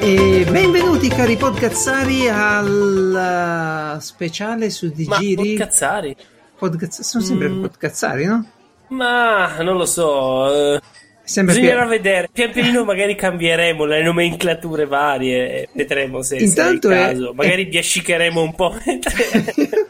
E benvenuti cari podcazzari al speciale su di Ma giri. podcazzari? Podcazz- sono sempre Mm. podcazzari, no? Ma non lo so. eh, Sempre bisognerà più- vedere. Pian pianino magari cambieremo le nomenclature varie. Vedremo se, se è il caso. Magari biascicheremo un po'.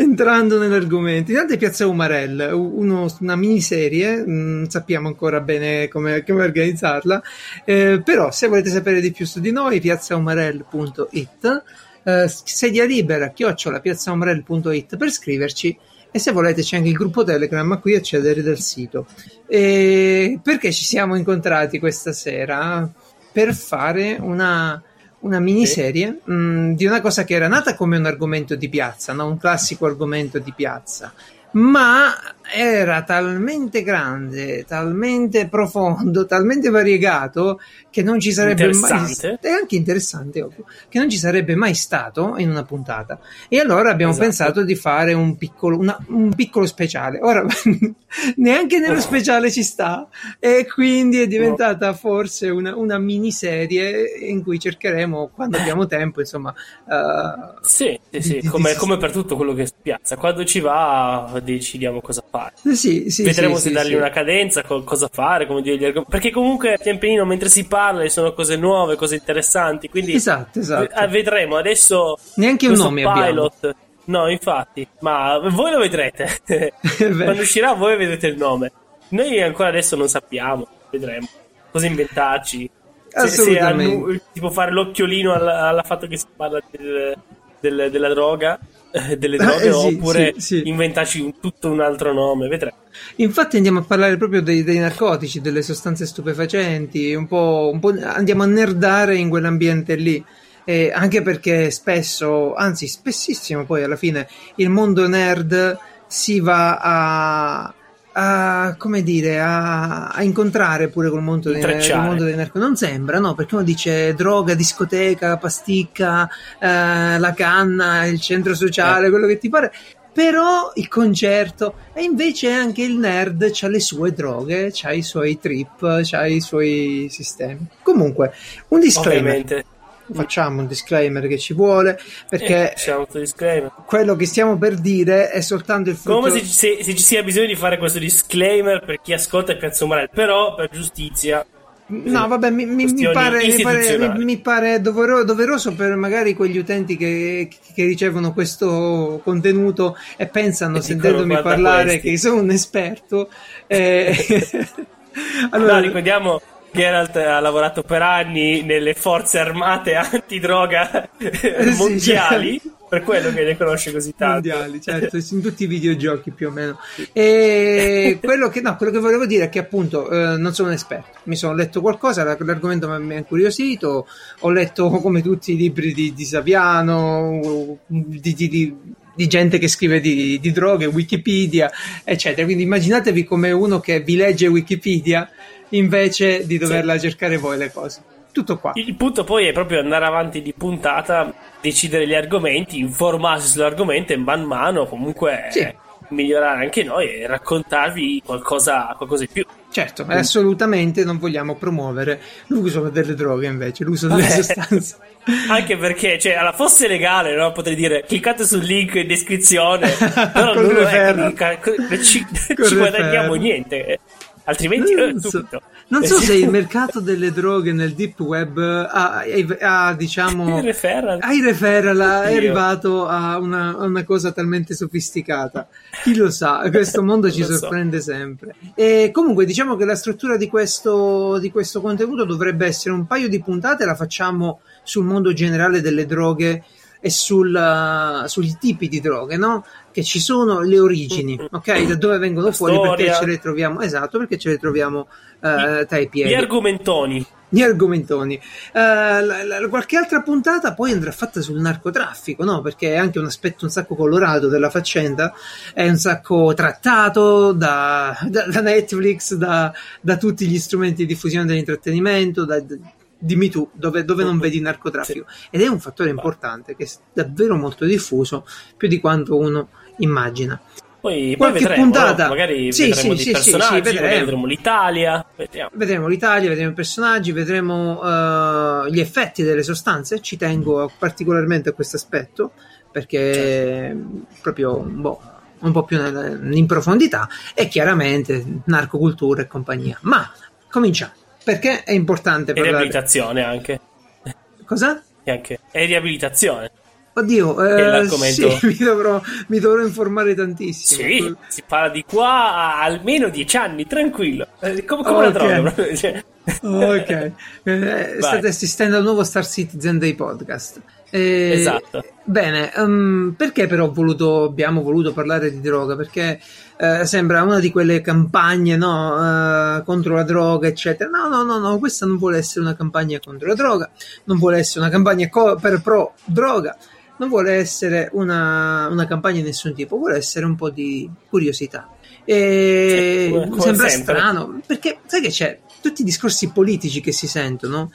Entrando nell'argomento, intanto è Piazza Umarell, uno- una miniserie, non sappiamo ancora bene come, come organizzarla, eh, però se volete sapere di più su di noi, piazzaumarell.it, eh, sedia libera, chiocciola piazzaumarell.it per scriverci e se volete c'è anche il gruppo Telegram a cui accedere dal sito. E perché ci siamo incontrati questa sera? Per fare una, una miniserie mh, di una cosa che era nata come un argomento di piazza, no? un classico argomento di piazza, ma era talmente grande, talmente profondo, talmente variegato che non ci sarebbe mai Interessante. è anche interessante, ovvio, che non ci sarebbe mai stato in una puntata. E allora abbiamo Esatto. pensato di fare un piccolo, una- un piccolo speciale. Ora, neanche nello Oh. speciale ci sta, e quindi è diventata forse una, una miniserie in cui cercheremo, quando abbiamo tempo, insomma, eh, sì, sì, sì, di- come, di- come per tutto quello che spiazza. Quando ci va, decidiamo cosa fare. Sì, sì, Vedremo sì, se dargli una cadenza, co- cosa fare, come dire gli argomenti. Perché comunque pian pianino mentre si parla ci sono cose nuove, cose interessanti. Quindi Esatto, esatto. v- vedremo. Adesso Neanche un nome abbiamo. pilot. No, infatti, ma voi lo vedrete. Quando uscirà, voi vedrete il nome. Noi ancora adesso non sappiamo, vedremo. Cosa inventarci? Se, se Assolutamente. annu- tipo fare l'occhiolino al, al fatto che si parla del- del- della droga, eh, delle droghe, eh, sì, oppure sì, sì. inventarci un- tutto un altro nome, vedremo. Infatti andiamo a parlare proprio dei, dei narcotici, delle sostanze stupefacenti, un po', un po' andiamo a nerdare in quell'ambiente lì. Eh, anche perché spesso, anzi spessissimo poi alla fine, il mondo nerd si va a, a come dire, a, a incontrare pure col mondo dei, Intrecciare. il mondo dei narcotici. Non sembra, no? Perché uno dice droga, discoteca, pasticca, eh, la canna, il centro sociale, quello che ti pare però il concerto e invece anche il nerd ha le sue droghe, ha i suoi trip, ha i suoi sistemi. Comunque, un disclaimer. Ovviamente. Facciamo un disclaimer che ci vuole perché Eh, quello che stiamo per dire è soltanto il frutto Come se, ci- se- se ci sia bisogno di fare questo disclaimer per chi ascolta il Piazza Umarell, però per giustizia. No, vabbè, mi, mi- mi pare, mi, pare, pare dovero- doveroso per magari quegli utenti che, che ricevono questo contenuto e pensano, E sentendomi "Guarda parlare, questi". che sono un esperto. eh, No, ricordiamo Geralt ha lavorato per anni nelle forze armate antidroga sì, mondiali, per quello che ne conosce così tanto. mondiali, certo, in tutti i videogiochi più o meno. E quello che, no, quello che volevo dire è che appunto eh, non sono un esperto, mi sono letto qualcosa, la- l'argomento mi mi ha incuriosito, ho letto come tutti i libri di, di Saviano, di, di- di- di gente che scrive di, di droghe, Wikipedia, eccetera. Quindi immaginatevi come uno che vi legge Wikipedia invece di doverla cercare voi le cose. Tutto qua. Il punto poi è proprio andare avanti di puntata, decidere gli argomenti, informarsi sull'argomento e man mano comunque Sì. migliorare anche noi e raccontarvi qualcosa, qualcosa di più. Certo, e assolutamente non vogliamo promuovere l'uso delle droghe invece, l'uso delle Vabbè. sostanze. Anche perché, cioè, alla fosse legale, no? Potrei dire cliccate sul link in descrizione, però non è, ci, ci guadagniamo niente. Eh. Altrimenti, eh, Non so, non so Eh, se il mercato delle droghe nel deep web ha, ha, ha, diciamo referral. ai referral è arrivato a una, a una cosa talmente sofisticata. Chi lo sa, questo mondo ci Lo so. sorprende sempre. E comunque diciamo che la struttura di questo, di questo contenuto dovrebbe essere un paio di puntate, la facciamo sul mondo generale delle droghe e sul, uh, sugli tipi di droghe, no? Che ci sono le origini, ok? Da dove vengono La fuori, perché storia. ce le troviamo, esatto, perché ce le troviamo eh, tra i piedi. Gli argomentoni. Gli argomentoni. Eh, la- la- qualche altra puntata poi andrà fatta sul narcotraffico, no? Perché è anche un aspetto un sacco colorato della faccenda, è un sacco trattato da, da- da Netflix, da, da tutti gli strumenti di diffusione dell'intrattenimento, da, dimmi tu, dove, dove non vedi narcotraffico. Ed è un fattore importante che è davvero molto diffuso, più di quanto uno immagina. Poi, poi vedremo, puntata. No? magari sì, vedremo sì, sì, personaggi, sì, vedremo. vedremo. l'Italia. Vediamo. Vedremo l'Italia, vedremo i personaggi, vedremo uh, gli effetti delle sostanze. Ci tengo particolarmente a questo aspetto perché certo. proprio boh, un po' più in profondità e chiaramente narcocultura e compagnia. Ma cominciamo perché è importante e parlare. riabilitazione anche. Cosa? E anche e riabilitazione. Oddio, eh, sì, mi, dovrò, mi, dovrò, informare tantissimo. Sì, si parla di qua almeno dieci anni, tranquillo. Eh, come, come okay. droga. Cioè. Ok, eh, state assistendo al nuovo Star Citizen dei podcast. Eh, esatto. Bene, um, perché però voluto, abbiamo voluto parlare di droga? Perché eh, sembra una di quelle campagne no, uh, contro la droga, eccetera. No, no, no, no, questa non vuole essere una campagna contro la droga, non vuole essere una campagna co- per pro droga non vuole essere una, una, campagna di nessun tipo, vuole essere un po' di curiosità. E sì, sembra sempre. strano, perché sai che c'è? Tutti i discorsi politici che si sentono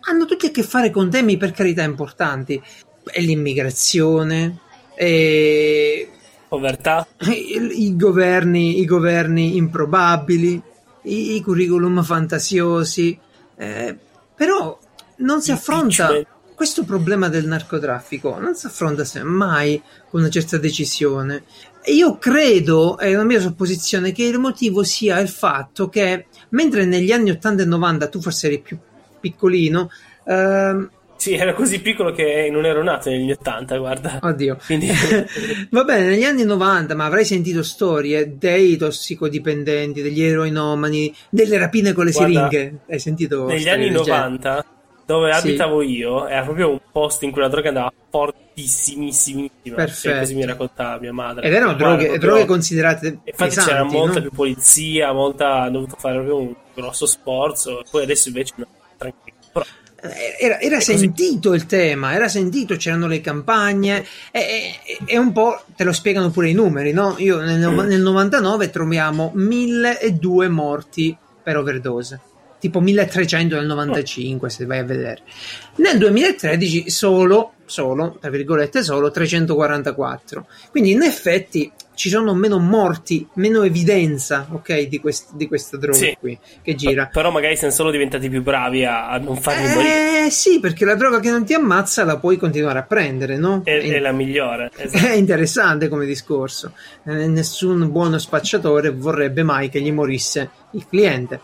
hanno tutti a che fare con temi per carità importanti. E l'immigrazione, e povertà, i, i, governi, i governi improbabili, i, i curriculum fantasiosi, eh, però non si affronta questo problema del narcotraffico non si affronta mai con una certa decisione. Io credo, è una mia supposizione, che il motivo sia il fatto che mentre negli anni 80 e 90 tu forse eri più piccolino, ehm, sì, era così piccolo che non ero nato negli 80, guarda. Oddio. Quindi... Va bene, negli anni 90, ma avrai sentito storie dei tossicodipendenti, degli eroinomani, delle rapine con le guarda, siringhe. Hai sentito? Negli anni 90 dove sì. abitavo io era proprio un posto in cui la droga andava fortissimissima. Perfetto. Così mi raccontava mia madre. Ed erano droghe, proprio... droghe considerate Infatti pesanti, c'era molta no? più polizia, molta... hanno dovuto fare proprio un grosso sforzo. Poi adesso invece no, tranquillo. Però... Eh, era, era sentito così. il tema, era sentito, c'erano le campagne e, e, e, un po' te lo spiegano pure i numeri, no? Io nel, mm. nel 99 troviamo 1002 morti per overdose tipo 1300 nel 95 se vai a vedere. Nel 2013 solo, solo, tra virgolette, solo 344. Quindi in effetti ci sono meno morti, meno evidenza, ok, di, quest- di questa droga sì. qui che gira. Però magari siamo solo diventati più bravi a, a non farli eh, morire. Eh sì, perché la droga che non ti ammazza la puoi continuare a prendere, no? È, è, è la migliore. Esatto. È interessante come discorso. Eh, nessun buono spacciatore vorrebbe mai che gli morisse il cliente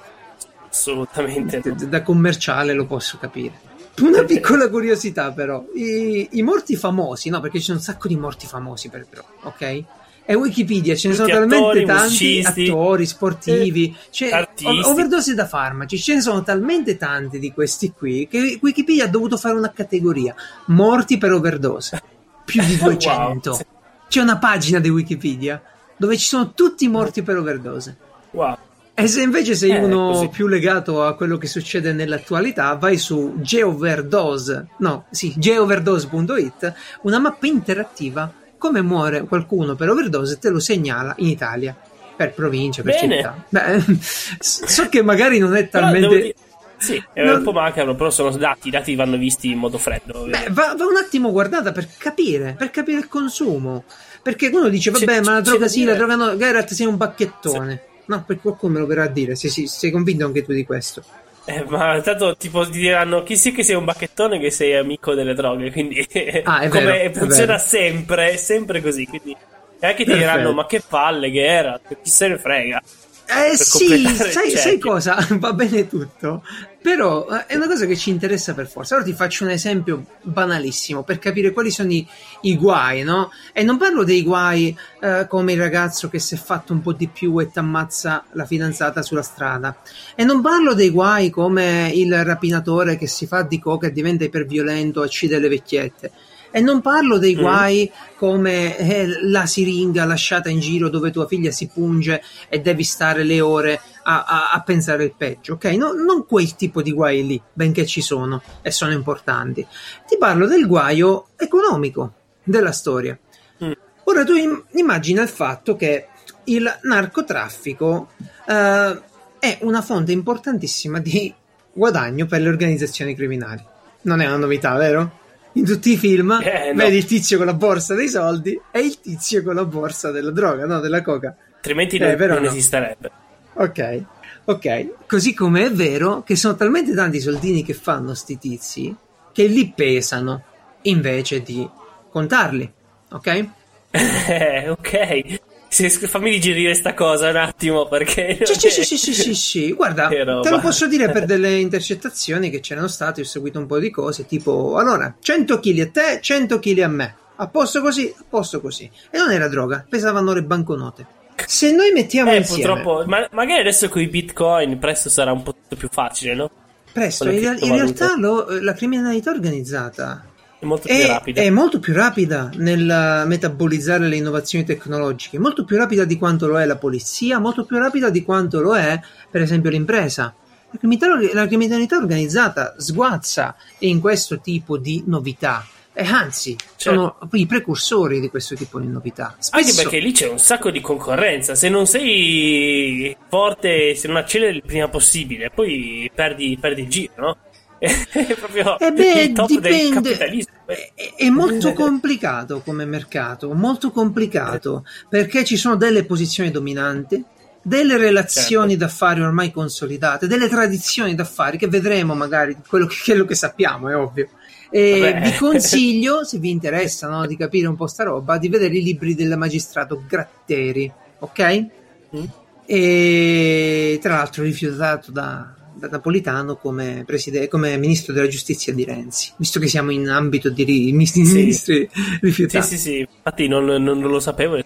assolutamente no. da commerciale lo posso capire. Una piccola curiosità, però: I, i, morti famosi, no? Perché ci sono un sacco di morti famosi per però, ok? E Wikipedia ce ne sono talmente attori, tanti musicisti, attori, sportivi, cioè, overdose da farmaci, ce ne sono talmente tanti di questi qui che Wikipedia ha dovuto fare una categoria morti per overdose, più di 200. wow. C'è una pagina di Wikipedia dove ci sono tutti i morti per overdose. Wow. E se invece sei eh, uno così. più legato a quello che succede nell'attualità, vai su Geoverdose, no, sì, geoverdose.it, una mappa interattiva come muore qualcuno per overdose te lo segnala in Italia, per provincia, per Bene. città. Beh, so che magari non è talmente... Sì, è non... un po' macabro, però sono dati, i dati vanno visti in modo freddo. Beh, va, va, un attimo guardata per capire, per capire il consumo. Perché uno dice, vabbè, c'è, ma la droga sì, la droga no, Geralt sei un bacchettone. Sì. No, per qualcuno me lo verrà a dire. Sì, sì, sei convinto anche tu di questo. Eh, ma tanto tipo ti diranno chi sì che sei un bacchettone che sei amico delle droghe, quindi ah, è come vero, funziona è sempre, sempre così, quindi e anche ti Perfetto. diranno ma che palle che era, chi se ne frega. Eh sì, sai, sai, cosa? Va bene tutto, però eh, è una cosa che ci interessa per forza. Allora ti faccio un esempio banalissimo per capire quali sono i, i guai, no? E non parlo dei guai eh, come il ragazzo che si è fatto un po' di più e ti ammazza la fidanzata sulla strada. E non parlo dei guai come il rapinatore che si fa di coca e diventa iperviolento e uccide le vecchiette e non parlo dei mm. guai mm. come eh, la siringa lasciata in giro dove tua figlia si punge e devi stare le ore a, a, a pensare il peggio, ok? No, non quel tipo di guai lì, benché ci sono e sono importanti. Ti parlo del guaio economico della storia. Mm. Ora tu im- immagina il fatto che il narcotraffico uh, è una fonte importantissima di guadagno per le organizzazioni criminali. Non è una novità, vero? In tutti i film eh, no. vedi il tizio con la borsa dei soldi e il tizio con la borsa della droga, no, della coca. Altrimenti eh, non, non no. esisterebbe. Ok, ok. Così come è vero che sono talmente tanti soldini che fanno sti tizi che li pesano invece di contarli, ok? Eh, ok. Se, fammi digerire sta cosa un attimo perché... Sì, sì, sì, sì, sì, sì, guarda, te lo posso dire per delle intercettazioni che c'erano state, ho seguito un po' di cose, tipo, allora, 100 kg a te, 100 kg a me, a posto così, a posto così. E non era droga, pesavano le banconote. Se noi mettiamo eh, insieme... purtroppo, ma, magari adesso con i bitcoin presto sarà un po' più facile, no? Presto, in, in realtà lo, la criminalità organizzata è molto più è, rapida. È molto più rapida nel metabolizzare le innovazioni tecnologiche, molto più rapida di quanto lo è la polizia, molto più rapida di quanto lo è, per esempio, l'impresa. La criminalità, la criminalità organizzata sguazza in questo tipo di novità. E anzi, sono certo. i precursori di questo tipo di novità. Spesso... Anche perché lì c'è un sacco di concorrenza. Se non sei forte, se non acceleri il prima possibile, poi perdi, perdi il giro, no? È proprio eh beh, il top dipende. del. È, è, molto complicato come mercato, molto complicato perché ci sono delle posizioni dominanti, delle relazioni certo. d'affari ormai consolidate, delle tradizioni d'affari che vedremo magari, quello che, quello che sappiamo, è ovvio. E vi consiglio, se vi interessa no, di capire un po' sta roba, di vedere i libri del magistrato Gratteri, ok? Mm. E tra l'altro rifiutato da, da Napolitano come, preside- come ministro della giustizia di Renzi, visto che siamo in ambito di ri- ministri, sì. rifiutati. Sì, sì, sì, infatti non, non, non lo sapevo.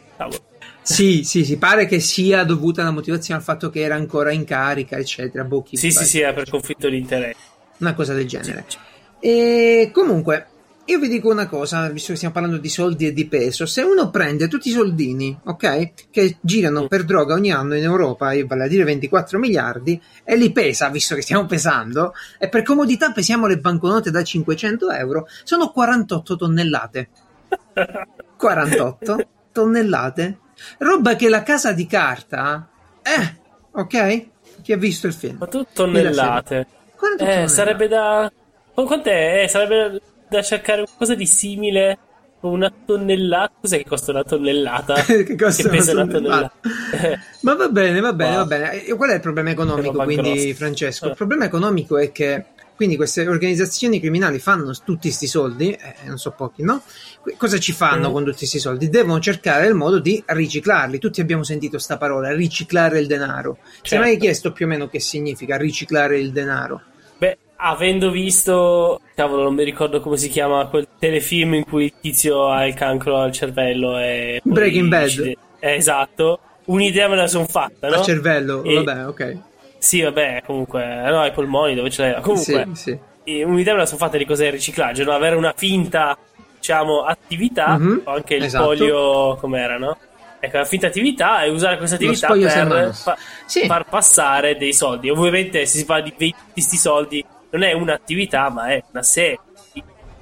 Sì, sì, sì, pare che sia dovuta la motivazione al fatto che era ancora in carica, eccetera. Bocchi, sì, sì, sì, è per conflitto di interesse. Una cosa del genere. Sì, e comunque, io vi dico una cosa, visto che stiamo parlando di soldi e di peso, se uno prende tutti i soldini, ok, che girano mm. per droga ogni anno in Europa, vale a dire 24 miliardi, e li pesa, visto che stiamo pesando, e per comodità pesiamo le banconote da 500 euro, sono 48 tonnellate. 48 tonnellate. Roba che la casa di carta, eh, ok? Chi ha visto il film? Ma tu tonnellate? Eh, tonnellate? sarebbe da... Quant'è? Eh, sarebbe da cercare qualcosa di simile una tonnellata. Cos'è che costa una tonnellata? che costa che una tonnellata? Ma va bene, va bene, wow. va bene. E qual è il problema economico, quindi. Francesco? Il eh. problema economico è che quindi queste organizzazioni criminali fanno tutti questi soldi, eh, non so pochi, no? Cosa ci fanno mm. con tutti questi soldi? Devono cercare il modo di riciclarli. Tutti abbiamo sentito questa parola, riciclare il denaro. Certo. Ci hai mai chiesto più o meno che significa riciclare il denaro? Avendo visto, cavolo, non mi ricordo come si chiama quel telefilm in cui il tizio ha il cancro al cervello e Breaking Bad. Eh, esatto. Un'idea me la sono fatta, no? Al cervello, e... vabbè, ok. Sì, vabbè, comunque, no, ai polmoni dove ce l'hai. Comunque, sì, sì. un'idea me la sono fatta di cos'è il riciclaggio, no? Avere una finta, diciamo, attività, mm-hmm, o il esatto. polio, com'era, no? Ecco, una finta attività e usare questa attività per fa- sì. far passare dei soldi. Ovviamente, se si parla di questi soldi, non è un'attività, ma è una serie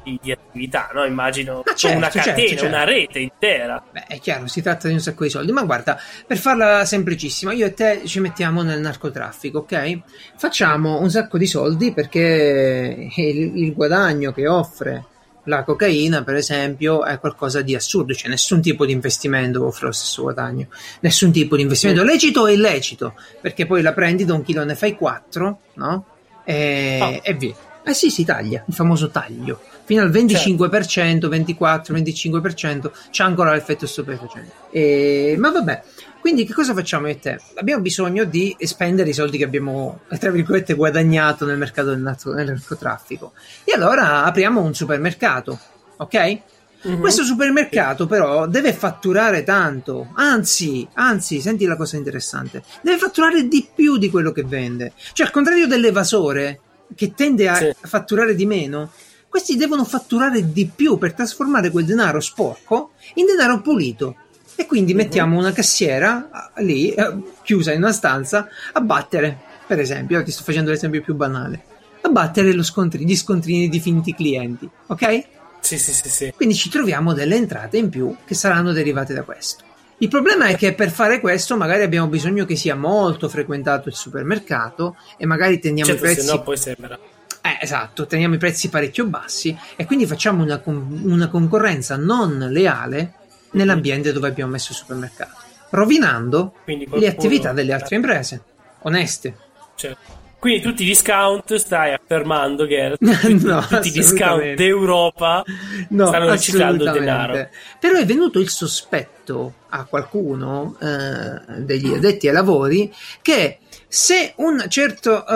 di, di attività, no? Immagino certo, una certo, catena, certo, una rete intera. Beh, è chiaro, si tratta di un sacco di soldi, ma guarda, per farla semplicissima, io e te ci mettiamo nel narcotraffico, ok? Facciamo un sacco di soldi perché il, il guadagno che offre la cocaina, per esempio, è qualcosa di assurdo, cioè nessun tipo di investimento offre lo stesso guadagno, nessun tipo di investimento lecito o illecito, perché poi la prendi da un chilo ne fai quattro, no? E, oh. e via. Eh sì, si taglia, il famoso taglio. Fino al 25%, certo. 24, 25% c'è ancora l'effetto stupefacente. E, ma vabbè, quindi che cosa facciamo io e te? Abbiamo bisogno di spendere i soldi che abbiamo, tra virgolette, guadagnato nel mercato del, narcotraffico. E allora apriamo un supermercato, ok? Mm-hmm. Questo supermercato però deve fatturare tanto, anzi, anzi, senti la cosa interessante, deve fatturare di più di quello che vende. Cioè, al contrario dell'evasore che tende a sì. fatturare di meno, questi devono fatturare di più per trasformare quel denaro sporco in denaro pulito. E quindi mm-hmm. mettiamo una cassiera lì, eh, chiusa in una stanza, a battere, per esempio, ti sto facendo l'esempio più banale, a battere scontri, gli scontrini di finti clienti, ok? Sì, sì, sì, sì. Quindi ci troviamo delle entrate in più che saranno derivate da questo. Il problema è che per fare questo magari abbiamo bisogno che sia molto frequentato il supermercato e magari tendiamo certo, i prezzi. Se no poi sembra. Eh, esatto, teniamo i prezzi parecchio bassi e quindi facciamo una, una concorrenza non leale nell'ambiente dove abbiamo messo il supermercato, rovinando le attività delle altre imprese, oneste. Certo. Quindi tutti i discount stai affermando che tutti, no, tutti i discount d'Europa no, stanno riciclando denaro. Però è venuto il sospetto a qualcuno eh, degli addetti ai lavori che se un certo, uh,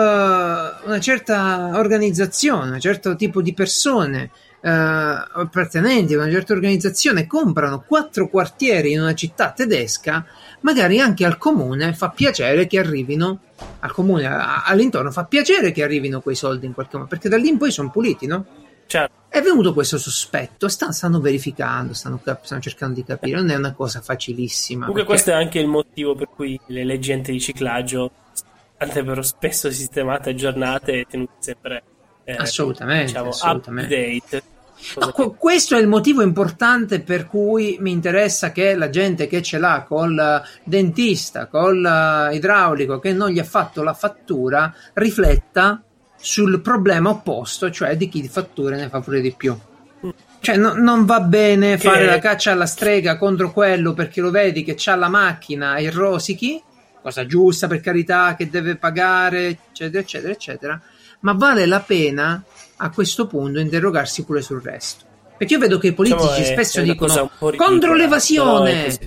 una certa organizzazione, un certo tipo di persone uh, appartenenti a una certa organizzazione comprano quattro quartieri in una città tedesca, magari anche al comune fa piacere che arrivino, al comune all'intorno fa piacere che arrivino quei soldi in qualche modo, perché da lì in poi sono puliti, no? Certo. È venuto questo sospetto, stanno, stanno verificando, stanno, stanno, cercando di capire, non è una cosa facilissima. Comunque perché... questo è anche il motivo per cui le leggi antiriciclaggio andrebbero spesso sistemate, aggiornate e tenute sempre eh, assolutamente, diciamo, assolutamente. update. No, qu- questo è il motivo importante per cui mi interessa che la gente che ce l'ha col dentista, col idraulico, che non gli ha fatto la fattura, rifletta sul problema opposto, cioè di chi di fatture ne fa pure di più. Cioè, no, non va bene che... fare la caccia alla strega contro quello perché lo vedi che ha la macchina e rosichi, cosa giusta per carità, che deve pagare, eccetera, eccetera, eccetera, ma vale la pena a questo punto interrogarsi pure sul resto. Perché io vedo che i politici diciamo spesso dicono contro l'evasione.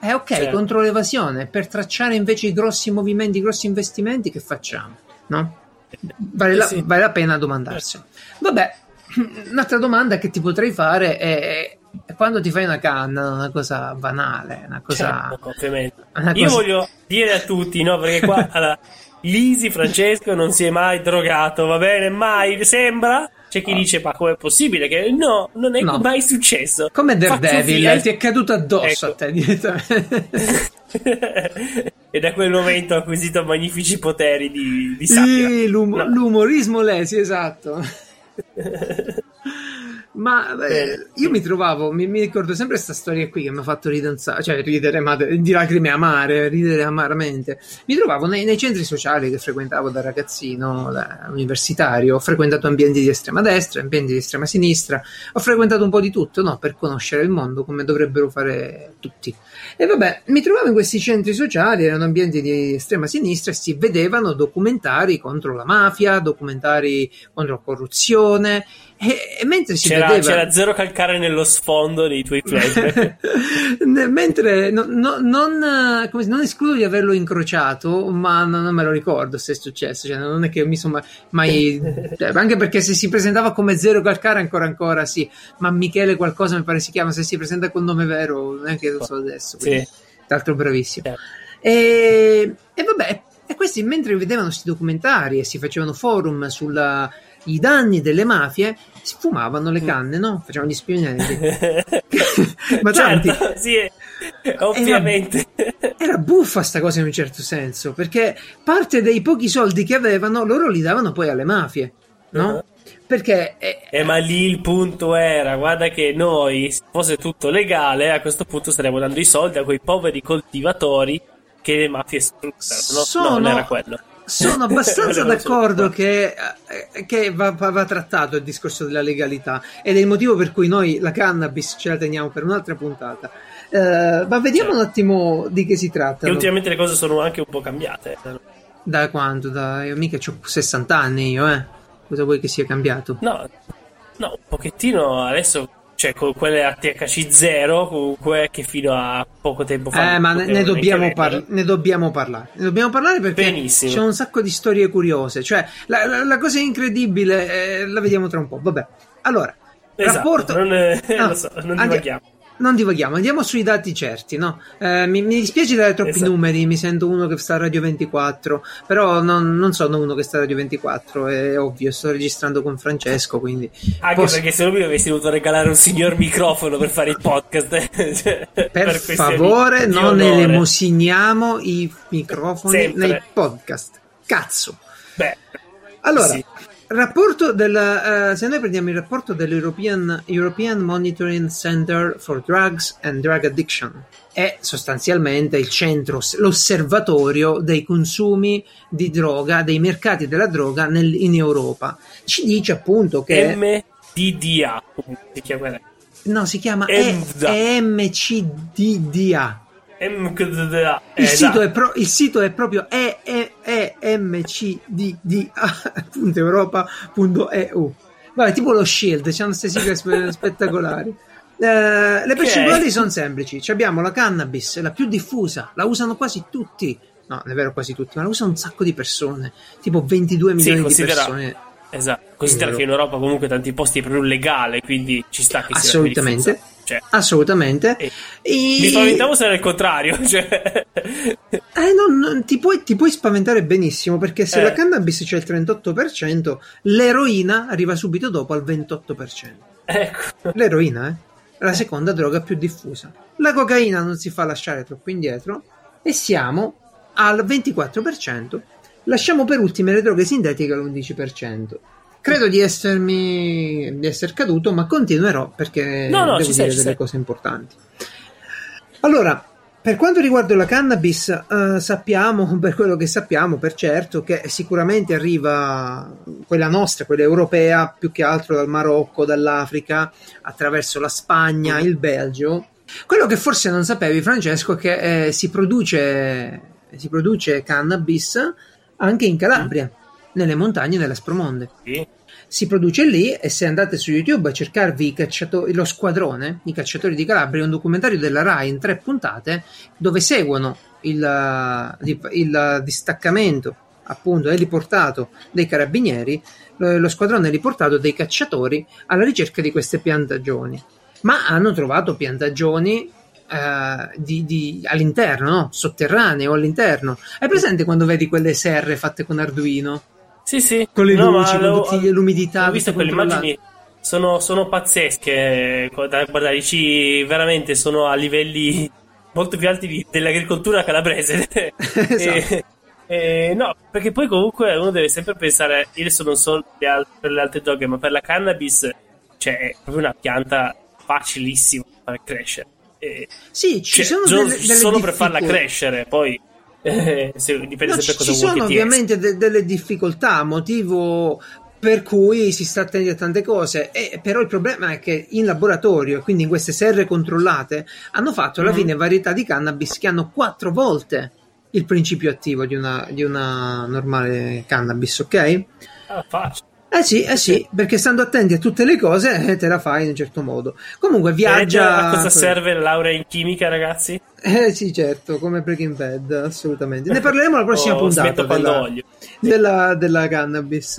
Eh ok, certo. contro l'evasione, per tracciare invece i grossi movimenti, i grossi investimenti, che facciamo? No? Vale, la, sì. vale la pena domandarselo. Vabbè, un'altra domanda che ti potrei fare è quando ti fai una canna, una cosa banale, una cosa. Certo, ovviamente. Una Io voglio dire a tutti, no? Perché qua allora, Lisi Francesco non si è mai drogato, va bene? Mai sembra. C'è chi oh. dice: Ma com'è possibile? Che no, non è no. mai successo. Come Daredevil, ti è caduto addosso ecco. a te direttamente. e da quel momento ha acquisito magnifici poteri di, di satira. L'um- no. L'umorismo lesi, esatto. Ma beh, io mi trovavo, mi, mi ricordo sempre questa storia qui che mi ha fatto ridanzare, cioè ridere ma, di lacrime amare, ridere amaramente. Mi trovavo nei, nei, centri sociali che frequentavo da ragazzino, da universitario, ho frequentato ambienti di estrema destra, ambienti di estrema sinistra, ho frequentato un po' di tutto, no? Per conoscere il mondo come dovrebbero fare tutti. E vabbè, mi trovavo in questi centri sociali, erano ambienti di estrema sinistra e si vedevano documentari contro la mafia, documentari contro la corruzione e, e mentre si c'era, vedeva... C'era zero calcare nello sfondo dei tuoi flashback. mentre no, no, non, come, non, escludo di averlo incrociato, ma non, non, me lo ricordo se è successo. Cioè, non è che mi sono mai... cioè, anche perché se si presentava come zero calcare ancora ancora sì, ma Michele qualcosa mi pare si chiama, se si presenta con nome vero, neanche lo so adesso. Quindi, sì. Tra l'altro bravissimo. Certo. E, e vabbè, e questi mentre vedevano questi documentari e si facevano forum sulla i danni delle mafie si fumavano le mm. canne, no? Facevano gli spionaggi. Ma tanti. Certo, sì, ovviamente. Era, era, buffa sta cosa in un certo senso, perché parte dei pochi soldi che avevano loro li davano poi alle mafie, no? Uh-huh. Perché... Eh, eh, ma lì il punto era, guarda che noi, se fosse tutto legale, a questo punto staremmo dando i soldi a quei poveri coltivatori che le mafie sfruttano. No, Sono... no non era quello sono abbastanza d'accordo che, eh, che va, va, trattato il discorso della legalità ed è il motivo per cui noi la cannabis ce la teniamo per un'altra puntata. Uh, ma vediamo un attimo di che si tratta. E ultimamente le cose sono anche un po' cambiate. Da quanto? Da... Io mica ho 60 anni io, eh. Cosa vuoi che sia cambiato? No, no, un pochettino adesso cioè con quelle ATHC 0 comunque che fino a poco tempo fa eh ma ne dobbiamo, par- ne dobbiamo, parlare. Ne dobbiamo parlare perché Benissimo. c'è un sacco di storie curiose. Cioè la, la, la cosa incredibile eh, la vediamo tra un po' vabbè. Allora esatto, rapporto non, è, no, so, non divaghiamo non divaghiamo, andiamo sui dati certi. No? Eh, mi, mi, dispiace dare troppi esatto. numeri, mi sento uno che sta a Radio 24, però non, non, sono uno che sta a Radio 24, è ovvio, sto registrando con Francesco, quindi... Anche posso... perché se no mi avessi dovuto regalare un signor microfono per fare il podcast. Cioè, per, per favore, non elemosiniamo i microfoni Sempre. nei podcast. Cazzo. Beh, allora, sì. Rapporto del, uh, se noi prendiamo il rapporto dell'European European Monitoring Center for Drugs and Drug Addiction, è sostanzialmente il centro, l'osservatorio dei consumi di droga, dei mercati della droga nel, in Europa. Ci dice appunto che... MDDA, si chiama. No, si chiama EMCDDA. MCDDA. Il, sito è pro, il sito è proprio emcdda.europa.eu. Vabbè, tipo lo Shield, c'hanno queste sigle spettacolari. Eh, le percentuali okay. sono semplici. Ci abbiamo la cannabis, la più diffusa, la usano quasi tutti. No, è vero quasi tutti, ma la usano un sacco di persone, tipo 22 milioni sì, di persone. Esatto, considera che in Europa comunque tanti posti è proprio legale, quindi ci sta che Assolutamente. Cioè, Assolutamente. E... E... Mi spaventavo se era il contrario. Cioè... Eh, non, non, ti, puoi, ti, puoi, spaventare benissimo perché se eh. la cannabis c'è il 38%, l'eroina arriva subito dopo al 28%. Ecco. L'eroina, eh? la seconda droga più diffusa. La cocaina non si fa lasciare troppo indietro e siamo al 24%. Lasciamo per ultime le droghe sintetiche all'11%. Credo di essermi di essere caduto, ma continuerò perché no, no, devo dire sei, delle cose importanti. Allora, per quanto riguarda la cannabis, eh, sappiamo, per quello che sappiamo, per certo, che sicuramente arriva quella nostra, quella europea, più che altro dal Marocco, dall'Africa, attraverso la Spagna, il Belgio. Quello che forse non sapevi, Francesco, è che eh, si, produce, si produce cannabis anche in Calabria, nelle montagne dell'Aspromonde. Sì si produce lì e se andate su YouTube a cercarvi lo squadrone, i cacciatori di Calabria, è un documentario della RAI in tre puntate dove seguono il, il distaccamento appunto heliportato dei carabinieri, lo, squadrone heliportato dei cacciatori alla ricerca di queste piantagioni. Ma hanno trovato piantagioni Uh, di, di, all'interno, no? sotterranee o all'interno. Hai presente quando vedi quelle serre fatte con Arduino? Sì, sì. Con le no, luci, con tutti, l'umidità. Ho visto quelle immagini. Sono, sono pazzesche. Guarda, dici veramente sono a livelli molto più alti dell'agricoltura calabrese. esatto. e, e, no, perché poi comunque uno deve sempre pensare. Io adesso non so per le altre droghe, ma per la cannabis, cioè, è proprio una pianta facilissima da far crescere. E, sì, ci cioè, sono delle, delle solo per farla crescere, poi eh, se, dipende no, sempre cosa ci sono ovviamente de- delle difficoltà, motivo per cui si sta attenti a tante cose. E, però il problema è che in laboratorio, quindi in queste serre controllate, hanno fatto alla mm-hmm. fine varietà di cannabis che hanno quattro volte il principio attivo di una, di una normale cannabis, ok? Ah, facile. Eh sì, eh sì, perché stando attenti a tutte le cose eh, te la fai in un certo modo. Comunque viaggia... a cosa serve la laurea in chimica, ragazzi? Eh sì, certo, come Breaking Bad, assolutamente. Ne parleremo alla prossima oh, puntata della, della, della, cannabis,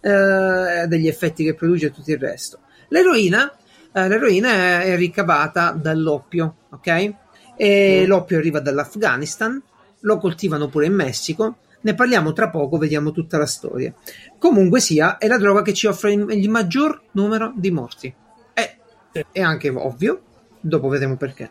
eh, degli effetti che produce e tutto il resto. L'eroina, eh, l'eroina è, è ricavata dall'oppio, ok? E mm. l'oppio arriva dall'Afghanistan, lo coltivano pure in Messico ne parliamo tra poco, vediamo tutta la storia. Comunque sia, è la droga che ci offre il maggior numero di morti. È, è anche ovvio, dopo vedremo perché.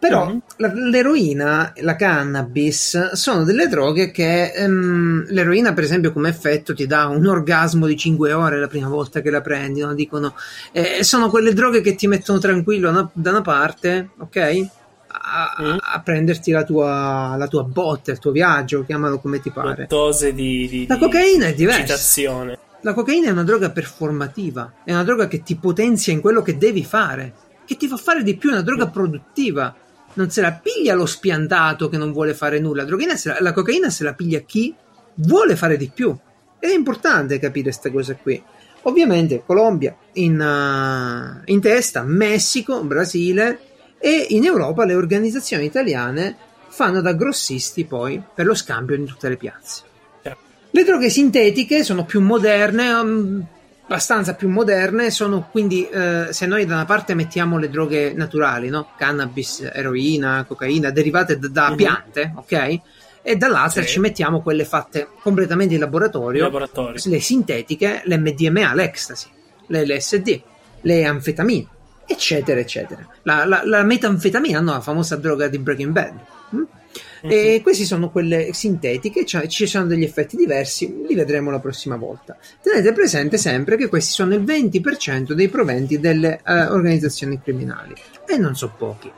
Però la, l'eroina, la cannabis sono delle droghe che um, l'eroina, per esempio, come effetto ti dà un orgasmo di 5 ore la prima volta che la prendi. No? Dicono, eh, sono quelle droghe che ti mettono tranquillo no? da una parte, ok? A, mm. a prenderti la tua, la tua, botte, il tuo viaggio, chiamalo come ti pare. Dose di, di, la cocaina è diversa. Citazione. La cocaina è una droga performativa, è una droga che ti potenzia in quello che devi fare, che ti fa fare di più, è una droga mm. produttiva. Non se la piglia lo spiantato che non vuole fare nulla. La, la, la cocaina se la piglia chi vuole fare di più. Ed è importante capire queste cose qui. Ovviamente Colombia in, uh, in testa, Messico, Brasile, e in Europa le organizzazioni italiane fanno da grossisti poi per lo scambio in tutte le piazze. Le droghe sintetiche sono più moderne, um, abbastanza più moderne, sono quindi eh, se noi da una parte mettiamo le droghe naturali, no? cannabis, eroina, cocaina, derivate da, da mm-hmm. piante, ok? E dall'altra sì. ci mettiamo quelle fatte completamente in laboratorio, laboratorio. le sintetiche, l'MDMA, l'ecstasy, le LSD, le anfetamine eccetera, eccetera. La, la, la metanfetamina, no, la famosa droga di Breaking Bad. Hm? Mm-hmm. E queste sono quelle sintetiche, cioè ci sono degli effetti diversi, li vedremo la prossima volta. Tenete presente sempre che questi sono il 20% dei proventi delle uh, organizzazioni criminali e non so pochi.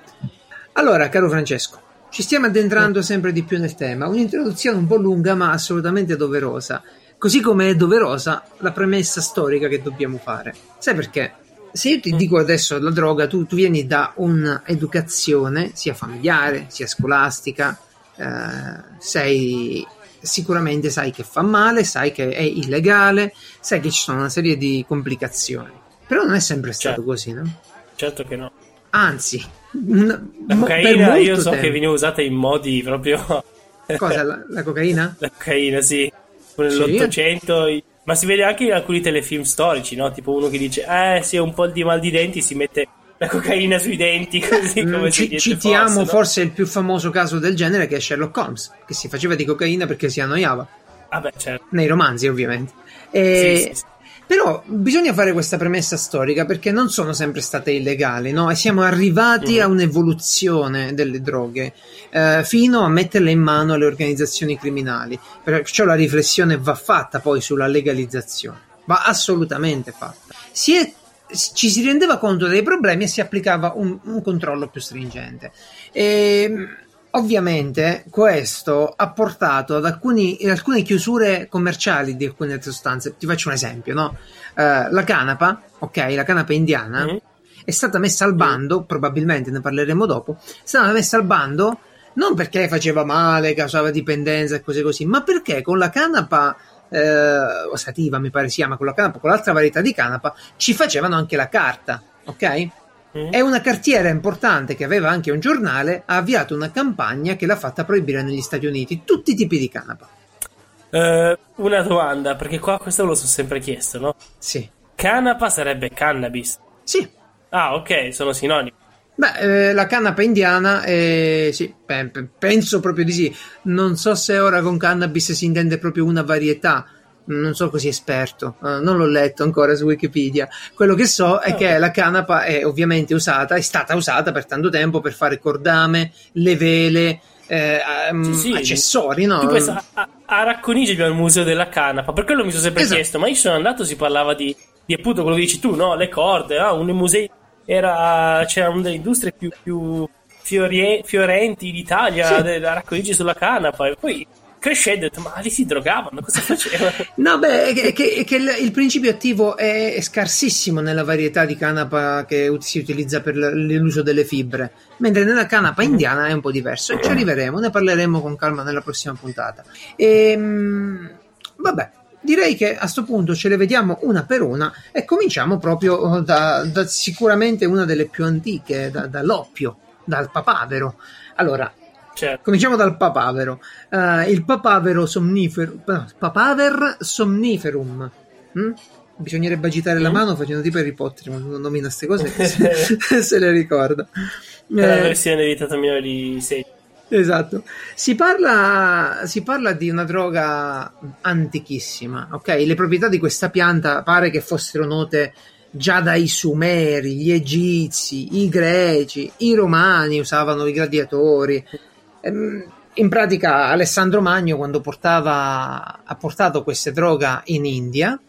Allora, caro Francesco, ci stiamo addentrando mm. sempre di più nel tema. Un'introduzione un po' lunga, ma assolutamente doverosa. Così come è doverosa la premessa storica che dobbiamo fare. Sai perché? Se io ti mm. dico adesso la droga, tu, tu vieni da un'educazione sia familiare sia scolastica, eh, sei sicuramente sai che fa male, sai che è illegale, sai che ci sono una serie di complicazioni. Però non è sempre stato certo. così, no? Certo che no. Anzi, una, la cocaina io so tempo. che viene usata in modi proprio. Cosa? La, la cocaina? La cocaina, sì. Nell'Ottocento. Ma si vede anche in alcuni telefilm storici, no? Tipo uno che dice, eh, se un po' di mal di denti, si mette la cocaina sui denti, così mm, come ci, Citiamo forse, no? forse il più famoso caso del genere che è Sherlock Holmes, che si faceva di cocaina perché si annoiava. Ah beh, certo. Nei romanzi, ovviamente. E... Sì, sì, sì. Però bisogna fare questa premessa storica perché non sono sempre state illegali, no? E siamo arrivati mm. a un'evoluzione delle droghe eh, fino a metterle in mano alle organizzazioni criminali. Perciò la riflessione va fatta poi sulla legalizzazione, va assolutamente fatta. Si è ci si rendeva conto dei problemi e si applicava un, un controllo più stringente. E, ehm, ovviamente questo ha portato ad alcuni, alcune chiusure commerciali di alcune sostanze. Ti faccio un esempio, no? Uh, la canapa, ok, la canapa indiana mm-hmm. è stata messa al bando, mm-hmm. probabilmente ne parleremo dopo, è stata messa al bando non perché faceva male, causava dipendenza e cose così, ma perché con la canapa eh, sativa mi pare si chiama con la canapa, con l'altra varietà di canapa, ci facevano anche la carta, ok? E una cartiera importante che aveva anche un giornale ha avviato una campagna che l'ha fatta proibire negli Stati Uniti tutti i tipi di canapa. Uh, una domanda, perché qua questo me lo sono sempre chiesto, no? Sì. Canapa sarebbe cannabis? Sì. Ah, ok, sono sinonimi. Beh, eh, la canapa indiana, eh, sì, pe- penso proprio di sì. Non so se ora con cannabis si intende proprio una varietà. Non sono così esperto, uh, non l'ho letto ancora su Wikipedia. Quello che so è oh. che la canapa è ovviamente usata, è stata usata per tanto tempo per fare cordame, le vele, eh, um, sì, sì. accessori, no? Pensa, a, a Racconigi abbiamo il museo della canapa, per quello mi sono sempre esatto. chiesto, ma io sono andato, si parlava di, di appunto quello che dici tu, no? Le corde, ah, un musei era, c'era una delle industrie più, più fiorie, fiorenti d'Italia, sì. da raccogliere sulla canapa, e poi crescendo ho detto ma lì si drogavano cosa facevano no beh è che, è che il, il, principio attivo è, scarsissimo nella varietà di canapa che si utilizza per l'uso delle fibre mentre nella canapa mm-hmm. indiana è un po' diverso ci arriveremo ne parleremo con calma nella prossima puntata e, ehm, vabbè direi che a questo punto ce le vediamo una per una e cominciamo proprio oh, da, da sicuramente una delle più antiche, da, dall'oppio, dal papavero. Allora, certo. cominciamo dal papavero. Uh, il papavero somniferum, papaver somniferum. Mm? Bisognerebbe agitare mm. la mano facendo tipo Harry Potter, ma non nomina queste cose se le ricorda. La eh, versione di Tatamino 6. Esatto. Si parla, si parla, di una droga antichissima, ok? Le proprietà di questa pianta pare che fossero note già dai Sumeri, gli Egizi, i Greci, i Romani usavano i gladiatori. Ehm, in pratica Alessandro Magno quando portava, ha portato questa droga in India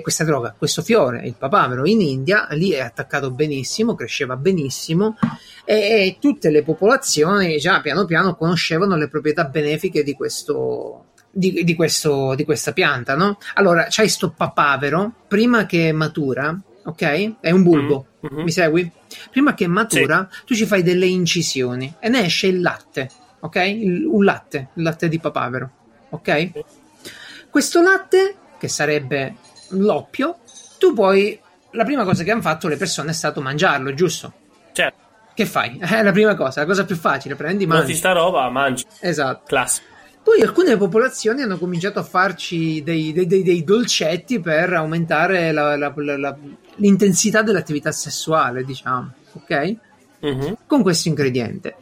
questa droga, questo fiore, il papavero in India, lì è attaccato benissimo, cresceva benissimo e, e tutte le popolazioni già piano piano conoscevano le proprietà benefiche di questo, di, di, questo, di questa pianta, no? Allora, c'hai sto papavero, prima che matura, ok? È un bulbo, mm-hmm. mi segui? Prima che matura, sì. tu ci fai delle incisioni e ne esce il latte, ok? Il, un latte, il latte di papavero, ok? Questo latte, che sarebbe l'oppio, tu puoi. La prima cosa che hanno fatto le persone è stato mangiarlo, giusto? Certo. Che fai? È la prima cosa, la cosa più facile, prendi, mangi. Noti sta roba, mangi. Esatto. Classico. Poi alcune popolazioni hanno cominciato a farci dei, dei, dei, dei dolcetti per aumentare la, la, la, l'intensità dell'attività sessuale, diciamo, ok? Mm-hmm. Con questo ingrediente.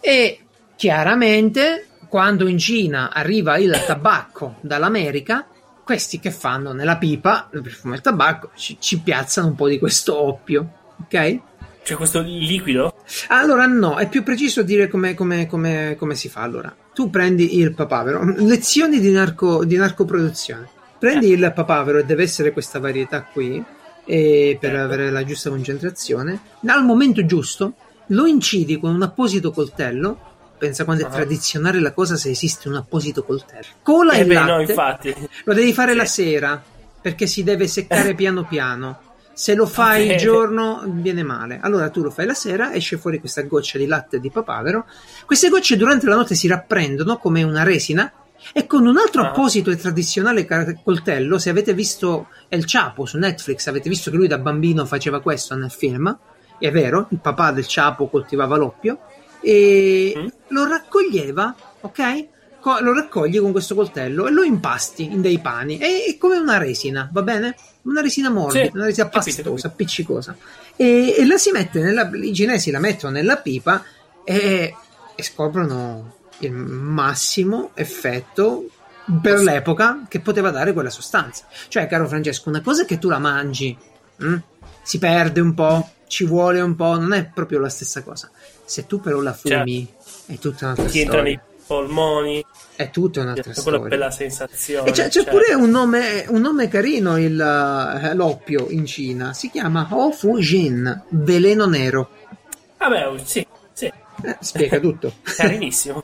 E chiaramente, quando in Cina arriva il tabacco dall'America, questi che fanno nella pipa, nel profumo del tabacco, ci, ci piazzano un po' di questo oppio, ok? C'è questo liquido? Allora no, è più preciso dire come, come, come, come si fa. Allora, tu prendi il papavero, lezioni di, narco, di narcoproduzione. Prendi eh. il papavero e deve essere questa varietà qui, per certo. avere la giusta concentrazione. Al momento giusto lo incidi con un apposito coltello. Pensa quando è uh-huh. tradizionale la cosa se esiste un apposito coltello. Cola eh e beh, latte. No, infatti. Lo devi fare sì. la sera perché si deve seccare piano piano. Se lo fai il giorno viene male. Allora tu lo fai la sera, esce fuori questa goccia di latte di papavero. Queste gocce durante la notte si rapprendono come una resina e con un altro ah. apposito e tradizionale coltello, se avete visto El Chapo su Netflix, avete visto che lui da bambino faceva questo nel film, è vero, il papà del Chapo coltivava l'oppio, e mm. lo raccoglieva, ok? lo raccogli con questo coltello e lo impasti in dei pani. È, è come una resina, va bene? Una resina morbida, sì, una resina pastosa, appiccicosa. E, e, la si mette nella. I cinesi la mettono nella pipa e, e scoprono il massimo effetto per l'epoca che poteva dare quella sostanza. Cioè, caro Francesco, una cosa è che tu la mangi, mh? Mm, si perde un po', ci vuole un po', non è proprio la stessa cosa. Se tu però la fumi, certo. è tutta un'altra Ti storia. nei polmoni. È tutta un'altra storia. Quella bella sensazione. c'è, c'è cioè. pure un nome, un nome carino, il, uh, l'oppio in Cina. Si chiama Ofu Jin, veleno nero. Vabbè, sì, sì. Eh, spiega tutto. Carinissimo.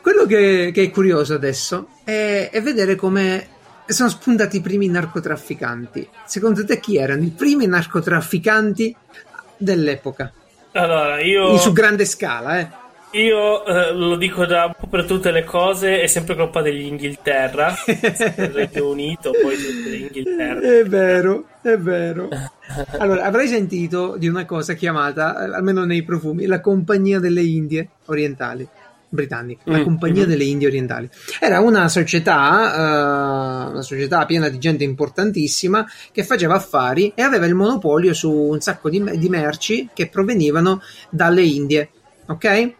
Quello che, che, è curioso adesso è, è vedere come sono spuntati i primi narcotrafficanti. Secondo te chi erano i primi narcotrafficanti dell'epoca? Allora, io... Su grande scala, eh. Io eh, lo dico po' per tutte le cose, è sempre colpa dell'Inghilterra, il Regno Unito, poi l'Inghilterra. È vero, è vero. Allora, avrai sentito di una cosa chiamata, almeno nei profumi, la Compagnia delle Indie Orientali britannica, la mm, Compagnia mm-hmm. delle Indie Orientali. Era una società, uh, una società piena di gente importantissima che faceva affari e aveva il monopolio su un sacco di, di merci che provenivano dalle Indie. Ok?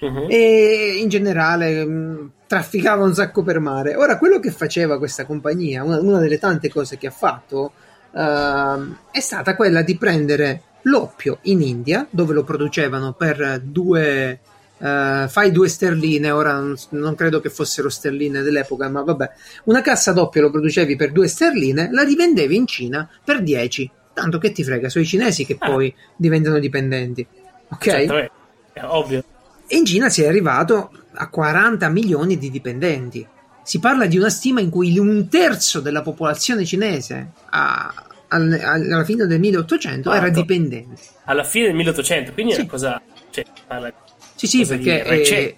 uh-huh. e in generale mh, mm, trafficava un sacco per mare. Ora, quello che faceva questa compagnia, una, una delle tante cose che ha fatto, uh, è stata quella di prendere l'oppio in India, dove lo producevano per due. Uh, fai due sterline, ora non, non, credo che fossero sterline dell'epoca, ma vabbè, una cassa d'oppio lo producevi per due sterline, la rivendevi in Cina per 10. Tanto che ti frega, sono i cinesi che ah. poi diventano dipendenti. Ok? Certo, è, è ovvio. E in Cina si è arrivato a 40 milioni di dipendenti. Si parla di una stima in cui un terzo della popolazione cinese a, al, alla fine del 1800 ah, era dipendente. Alla fine del 1800, quindi sì. è una cosa... Cioè, parla, sì, sì, perché... È,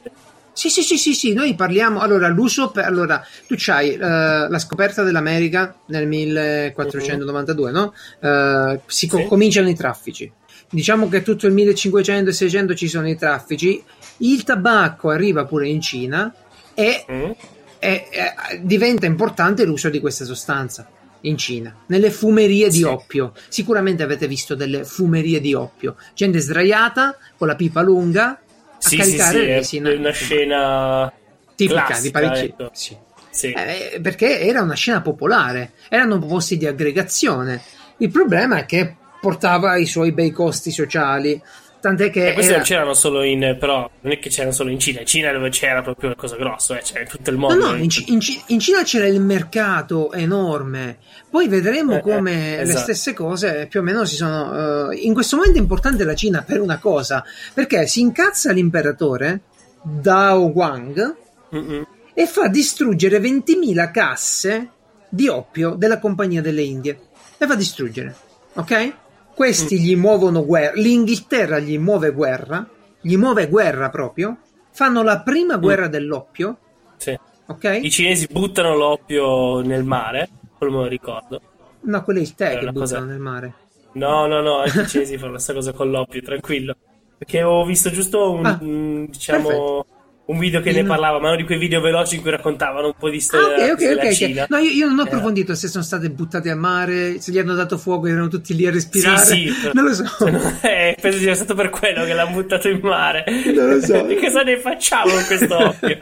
sì, sì, sì, sì, sì, noi parliamo... Allora, l'uso... Per, allora, tu c'hai uh, la scoperta dell'America nel 1492, uh-huh. no? Uh, si sì. co- cominciano i traffici. Diciamo che tutto il 1500 e 600 ci sono i traffici il tabacco arriva pure in Cina e, mm. e, e diventa importante l'uso di questa sostanza in Cina, nelle fumerie di oppio. Sicuramente avete visto delle fumerie di oppio, gente sdraiata con la pipa lunga sì, caricare sì, resina. È una scena tipica classica, di Parigi. Ecco. Sì. Sì. Eh, perché era una scena popolare, erano posti di aggregazione. Il problema è che portava i suoi bei costi sociali Tant'è che. E questi era... non c'erano solo in. Però non è che c'erano solo in Cina. In Cina dove c'era proprio una cosa grossa, eh, c'era in tutto il mondo. No, no, in, C- in, C- in Cina c'era il mercato enorme. Poi vedremo eh, come eh, esatto. le stesse cose più o meno si sono. Uh, in questo momento è importante la Cina per una cosa. Perché si incazza l'imperatore Dao Guang Mm-mm. e fa distruggere 20.000 casse di oppio della Compagnia delle Indie. Le fa distruggere. Ok? Questi gli muovono guerra, l'Inghilterra gli muove guerra, gli muove guerra proprio, fanno la prima mm. guerra mm. dell'oppio. Sì. Ok? I cinesi buttano l'oppio nel mare, quello me lo ricordo. No, quello è il tè che buttano cosa... nel mare. No, no, no, i cinesi fanno la stessa cosa con l'oppio, tranquillo. Perché ho visto giusto un, ah, diciamo, perfetto un video che ne parlava, ma uno di quei video veloci in cui raccontavano un po' di storia ah, okay, okay, okay, No, io, io, non ho eh. approfondito se sono state buttate a mare, se gli hanno dato fuoco e erano tutti lì a respirare. Sì, sì, non lo so. Eh, penso sia stato per quello che l'hanno buttato in mare. Non lo so. e cosa ne facciamo con questo occhio?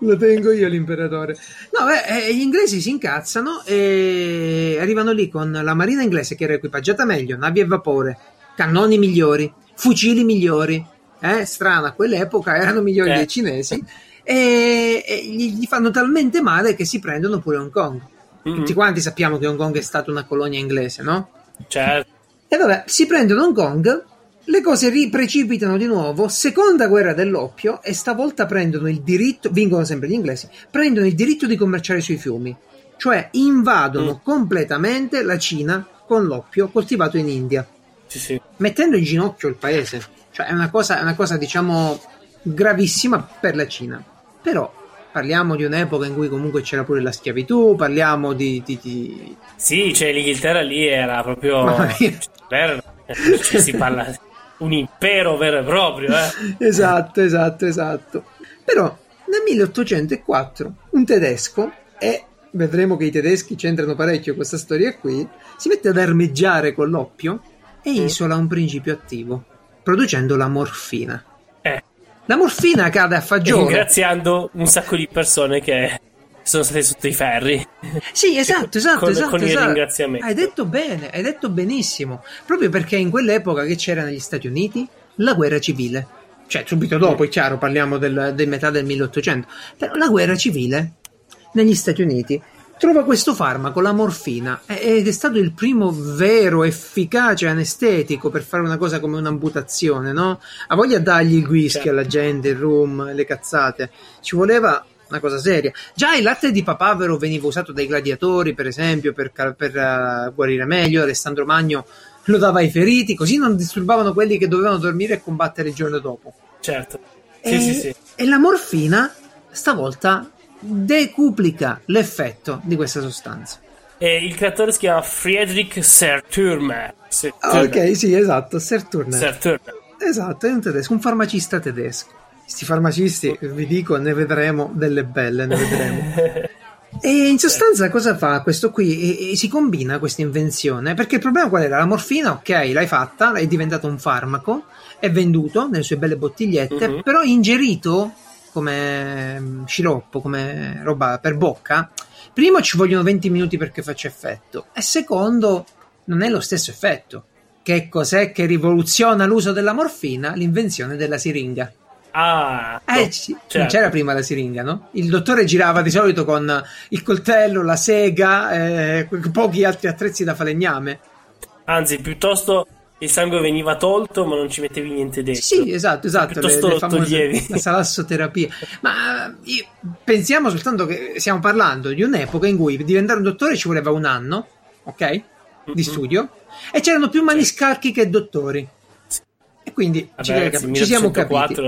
lo tengo io l'imperatore. No, beh, eh, gli inglesi si incazzano e arrivano lì con la marina inglese che era equipaggiata meglio, navi a vapore, cannoni migliori, fucili migliori eh, strana, a quell'epoca erano migliori eh. dei cinesi, e, e gli, gli, fanno talmente male che si prendono pure Hong Kong. Mm-hmm. Tutti quanti sappiamo che Hong Kong è stata una colonia inglese, no? Certo. E vabbè, si prendono Hong Kong le cose riprecipitano di nuovo, seconda guerra dell'oppio e stavolta prendono il diritto, vincono sempre gli inglesi, prendono il diritto di commerciare sui fiumi, cioè invadono mm. completamente la Cina con l'oppio coltivato in India, sì, sì. mettendo in ginocchio il paese. Cioè è una cosa, è una cosa diciamo gravissima per la Cina. Però parliamo di un'epoca in cui comunque c'era pure la schiavitù, parliamo di... di, di... Sì, cioè l'Inghilterra lì era proprio... Cioè, si parla un impero vero e proprio. Eh. esatto, esatto, esatto. Però nel 1804 un tedesco, e vedremo che i tedeschi c'entrano parecchio questa storia qui, si mette ad armeggiare con l'oppio e isola un principio attivo, producendo la morfina. Eh. La morfina cade a fagiolo. Ringraziando un sacco di persone che sono state sotto i ferri. Sì, esatto, esatto, con, esatto. Con esatto. il ringraziamento. Hai detto bene, hai detto benissimo. Proprio perché in quell'epoca che c'era negli Stati Uniti la guerra civile. Cioè, subito dopo, è chiaro, parliamo del, del metà del 1800. Però la guerra civile negli Stati Uniti trova questo farmaco, la morfina, ed è stato il primo vero efficace anestetico per fare una cosa come un'amputazione, no? Ha voglia dargli il whisky certo. alla gente, il rum, le cazzate. Ci voleva una cosa seria. Già il latte di papavero veniva usato dai gladiatori, per esempio, per, per uh, guarire meglio. Alessandro Magno lo dava ai feriti, così non disturbavano quelli che dovevano dormire e combattere il giorno dopo. Certo. Sì, e, sì, sì. e la morfina stavolta decuplica l'effetto di questa sostanza. E il creatore si chiama Friedrich Serturmer. Serturmer. Ok, sì, esatto, Serturmer. Serturmer. Esatto, è un tedesco, un farmacista tedesco. Questi farmacisti, vi dico, ne vedremo delle belle, ne vedremo. E in sostanza cosa fa questo qui? E, e si combina questa invenzione perché il problema qual era? La morfina, ok, l'hai fatta, è diventato un farmaco, è venduto nelle sue belle bottigliette, uh-huh. però ingerito come mm, sciroppo, come roba per bocca, primo ci vogliono 20 minuti perché faccia effetto e secondo non è lo stesso effetto. Che cos'è che rivoluziona l'uso della morfina? L'invenzione della siringa. Ah, eh, c- certo. non c'era prima la siringa, no? Il dottore girava di solito con il coltello, la sega, eh, pochi altri attrezzi da falegname. Anzi, piuttosto il sangue veniva tolto, ma non ci mettevi niente dentro. Sì, esatto, esatto. Piuttosto le, le toglievi. La salassoterapia. Ma eh, io, pensiamo soltanto che stiamo parlando di un'epoca in cui diventare un dottore ci voleva un anno, ok? Di mm-hmm. studio. E c'erano più maniscalchi che dottori. E quindi Vabbè, ci, ci siamo capiti.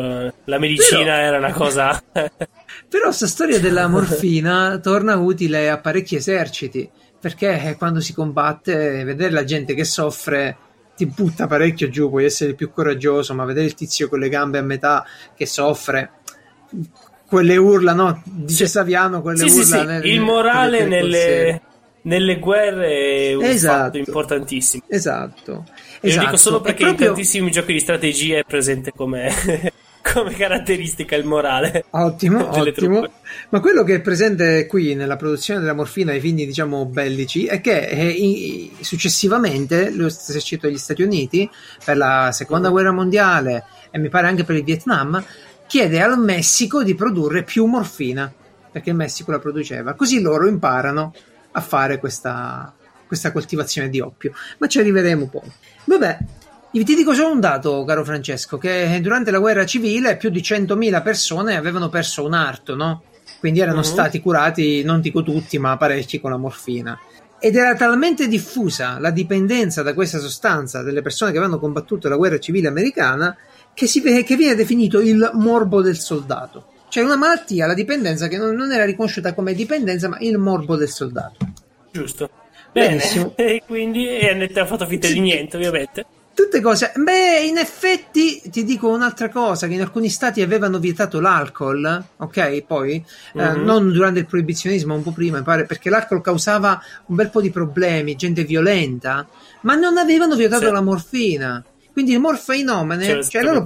La medicina però, era una cosa. però questa storia della morfina torna utile a parecchi eserciti. Perché quando si combatte, vedere la gente che soffre ti butta parecchio giù, puoi essere più coraggioso, ma vedere il tizio con le gambe a metà che soffre, quelle urla, no? Dice sì. Saviano, quelle sì, urla. Sì, sì. Nel, il morale nelle, nelle, guerre è un esatto. fatto importantissimo. Esatto. Esatto. dico solo perché proprio... in tantissimi giochi di strategia è presente come, come caratteristica il morale. Ottimo, ottimo. Ma quello che è presente qui nella produzione della morfina ai fini, diciamo, bellici è che eh, successivamente l'esercito degli Stati Uniti, per la seconda guerra mondiale e mi pare anche per il Vietnam, chiede al Messico di produrre più morfina perché il Messico la produceva. Così loro imparano a fare questa, questa coltivazione di oppio. Ma ci arriveremo poi. Vabbè, ti dico solo un dato, caro Francesco, che durante la guerra civile più di 100.000 persone avevano perso un arto, no? Quindi erano uh-huh. stati curati, non dico tutti, ma parecchi con la morfina. Ed era talmente diffusa la dipendenza da questa sostanza delle persone che avevano combattuto la guerra civile americana che, si, che viene definito il morbo del soldato. Cioè una malattia, la dipendenza, che non, non era riconosciuta come dipendenza, ma il morbo del soldato. Giusto. Bene, e quindi e ha fatto finta di niente, ovviamente. Tutte cose. Beh, in effetti ti dico un'altra cosa: che in alcuni stati avevano vietato l'alcol, ok? Poi mm-hmm. eh, mhm. non durante il proibizionismo, un po' prima, mi pare, perché l'alcol causava un bel po' di problemi, gente violenta, ma non avevano vietato sì. la morfina. Quindi il morfinomane, cioè, cioè loro,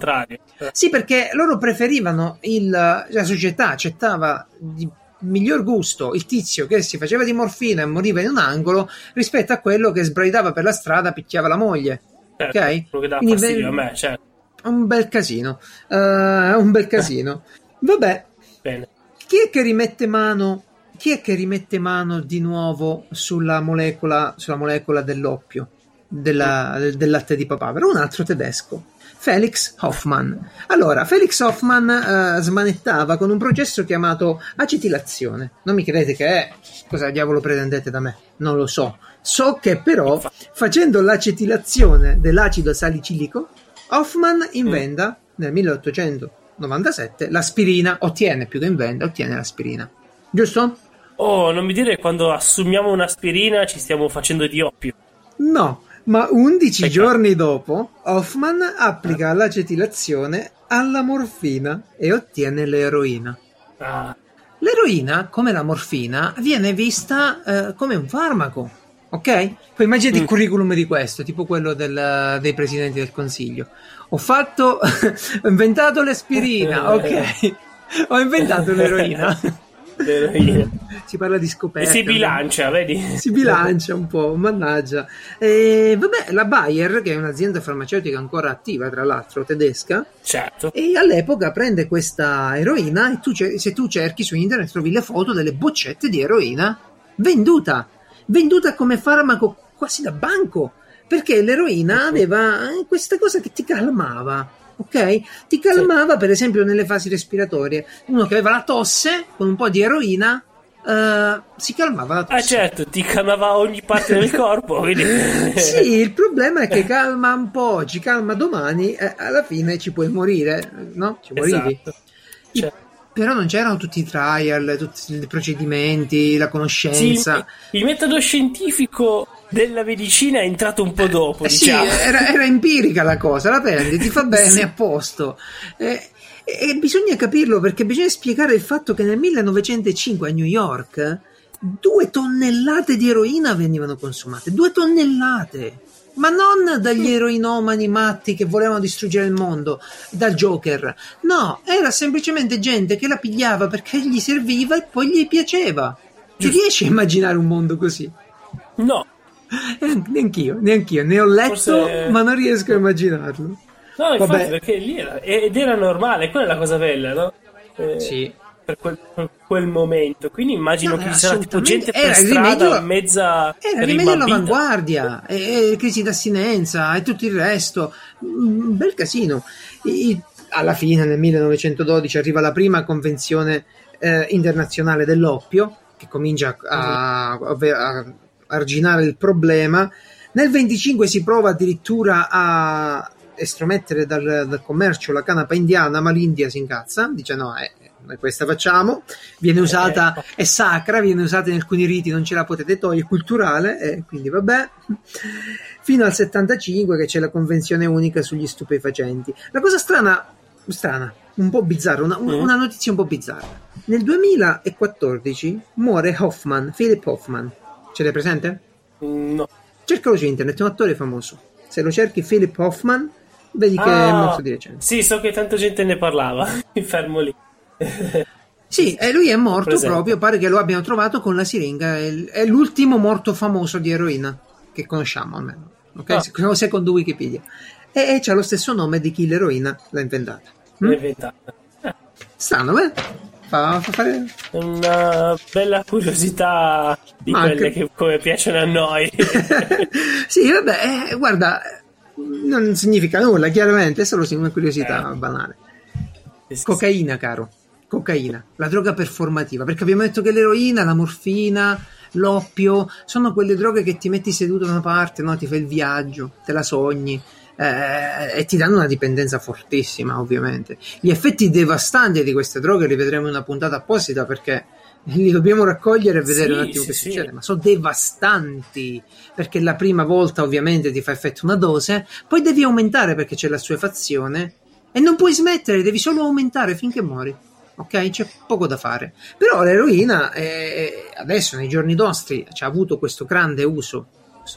sì, perché loro preferivano il, la società accettava di miglior gusto il tizio che si faceva di morfina e moriva in un angolo rispetto a quello che sbraitava per la strada picchiava la moglie. Certo, ok? Quello che dà Quindi fastidio be- a me, certo. Un bel casino. Uh, un bel casino. Vabbè. Bene. Chi è che rimette mano? Chi è che rimette mano di nuovo sulla molecola, sulla molecola dell'oppio? Della, del, del latte di papavero? Un altro tedesco. Felix Hoffman. Allora, Felix Hoffman uh, smanettava con un processo chiamato acetilazione. Non mi credete che è? Cosa diavolo pretendete da me? Non lo so. So che però, facendo l'acetilazione dell'acido salicilico, Hoffman inventa nel 1897 l'aspirina, ottiene più che inventa, ottiene l'aspirina. Giusto? Oh, non mi dire che quando assumiamo un'aspirina ci stiamo facendo di oppio. No, ma 11 Peccato. giorni dopo Hoffman applica l'acetilazione alla morfina e ottiene l'eroina. Ah. L'eroina, come la morfina, viene vista eh, come un farmaco. Ok? Poi immaginati mm. il curriculum di questo, tipo quello del, dei presidenti del consiglio. Ho fatto, ho inventato l'aspirina, ok. ho inventato l'eroina. si parla di scoperte. E si bilancia, vedi? Si bilancia un po', mannaggia. E, vabbè, la Bayer, che è un'azienda farmaceutica ancora attiva, tra l'altro, tedesca. Certo. E all'epoca prende questa eroina e tu, se tu cerchi su internet trovi le foto delle boccette di eroina venduta. Venduta come farmaco quasi da banco. Perché l'eroina aveva eh, questa cosa che ti calmava ok? Ti calmava, sì. per esempio, nelle fasi respiratorie. Uno che aveva la tosse con un po' di eroina. Uh, si calmava la tosse. Ah, certo, ti calmava ogni parte del corpo. Quindi... sì, il problema è che calma un po', ci calma domani, e alla fine ci puoi morire, no? Ci morivi. Esatto. Cioè. Però non c'erano tutti i trial, tutti i procedimenti, la conoscenza. Sì, il metodo scientifico della medicina è entrato un po' dopo. Eh, diciamo. Sì, era, era, empirica la cosa, la prendi, ti fa bene, sì. a posto. Eh, e bisogna capirlo perché bisogna spiegare il fatto che nel 1905 a New York due tonnellate di eroina venivano consumate, due tonnellate. Ma non dagli eroinomani matti che volevano distruggere il mondo, dal Joker. No, era semplicemente gente che la pigliava perché gli serviva e poi gli piaceva. Ti riesci a immaginare un mondo così? Eh, neanch'io, neanch'io, ne ho letto, Forse... ma non riesco a immaginarlo. No, infatti, Vabbè. perché lì era, ed era normale, quella è la cosa bella, no? Eh, sì. Per quel, per quel, momento, quindi immagino no, che ci sarà tipo gente per era strada rimedio, mezza era rimedio all'avanguardia, e, e, crisi d'assinenza e tutto il resto, un bel casino. E, alla fine, nel 1912, arriva la prima convenzione eh, internazionale dell'oppio che comincia a, a, a arginare il problema. Nel 25 si prova addirittura a estromettere dal, dal commercio la canapa indiana, ma l'India si incazza, dice no, eh, noi questa facciamo, viene eh, usata, ecco. è sacra, viene usata in alcuni riti, non ce la potete togliere, è culturale, e quindi vabbè. Fino al 75 che c'è la convenzione unica sugli stupefacenti. La cosa strana, strana, un po' bizzarra, una, una notizia un po' bizzarra. Nel 2014 muore Hoffman, Philip Hoffman, Ce l'hai presente? Mm, no. Cercalo su internet, è un attore famoso. Se lo cerchi Philip Hoffman, vedi che ah, è morto di recente. Sì, so che tanta gente ne parlava. Mi fermo lì. sì, e lui è morto Presente. proprio, pare che lo abbiano trovato con la siringa. È l'ultimo morto famoso di eroina che conosciamo almeno. Ok? Ah. Secondo Wikipedia. E, e c'ha lo stesso nome di chi l'eroina l'ha inventata. L'ha hm? inventata. Strano, eh? Fa, fa fare una bella curiosità di Ma quelle anche... che come piacciono a noi. sì, vabbè, eh, guarda, non significa nulla, chiaramente, è solo una curiosità eh. banale. Cocaina, caro. Cocaina, la droga performativa, perché abbiamo detto che l'eroina, la morfina, l'oppio sono quelle droghe che ti metti seduto da una parte, no? ti fai il viaggio, te la sogni eh, e ti danno una dipendenza fortissima, ovviamente. Gli effetti devastanti di queste droghe li vedremo in una puntata apposita perché li dobbiamo raccogliere e vedere sì, un attimo sì, che sì. succede, ma sono devastanti perché la prima volta ovviamente ti fa effetto una dose, poi devi aumentare perché c'è la sua fazione e non puoi smettere, devi solo aumentare finché muori. Ok, c'è poco da fare. Però l'eroina eh, adesso nei giorni nostri ha avuto questo grande uso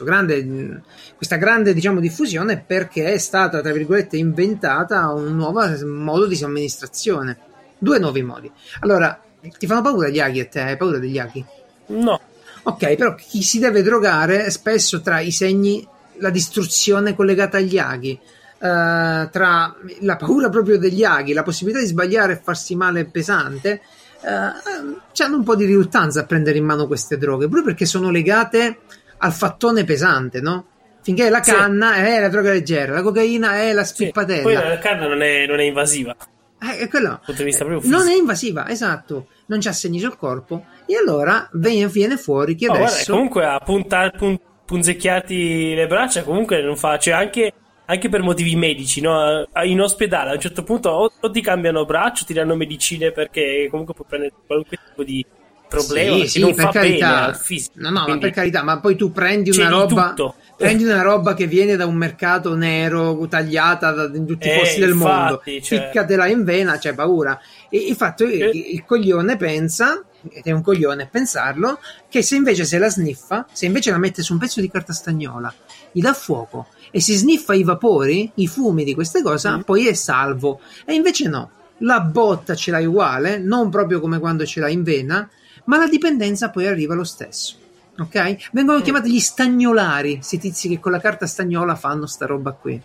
grande, questa grande diciamo, diffusione perché è stata, tra virgolette, inventata un nuovo modo di somministrazione. Due nuovi modi. Allora, ti fanno paura gli aghi a te? Hai paura degli aghi? No. Ok, però chi si deve drogare spesso tra i segni la distruzione collegata agli aghi, Uh, tra la paura proprio degli aghi, la possibilità di sbagliare e farsi male pesante, uh, hanno un po' di riluttanza a prendere in mano queste droghe, proprio perché sono legate al fattone pesante, no? Finché la canna sì. è la droga leggera, la cocaina è la spippatella. Sì. Poi la canna non è, non è invasiva. Eh, quello, non è invasiva, esatto, non c'ha segni sul corpo e allora viene, viene fuori che oh, adesso... Guarda, comunque a punta, pun, punzecchiati le braccia comunque non fa, cioè anche, anche per motivi medici, no? in ospedale a un certo punto o ti cambiano braccio, ti danno medicine perché comunque puoi prendere qualunque tipo di problema sì, sì, non per carità. no, no, ma per carità, ma poi tu prendi una roba... Tutto prendi una roba che viene da un mercato nero tagliata da, in tutti i eh, posti del mondo, cioè... ficcatela in vena, c'è paura. E il fatto è che il coglione pensa, ed è un coglione pensarlo, che se invece se la sniffa, se invece la mette su un pezzo di carta stagnola, gli dà fuoco e si sniffa i vapori, i fumi di queste cose, mm. poi è salvo. E invece no, la botta ce l'hai uguale, non proprio come quando ce l'hai in vena, ma la dipendenza poi arriva lo stesso ok? Vengono mm. chiamati gli stagnolari, questi tizi che con la carta stagnola fanno sta roba qui.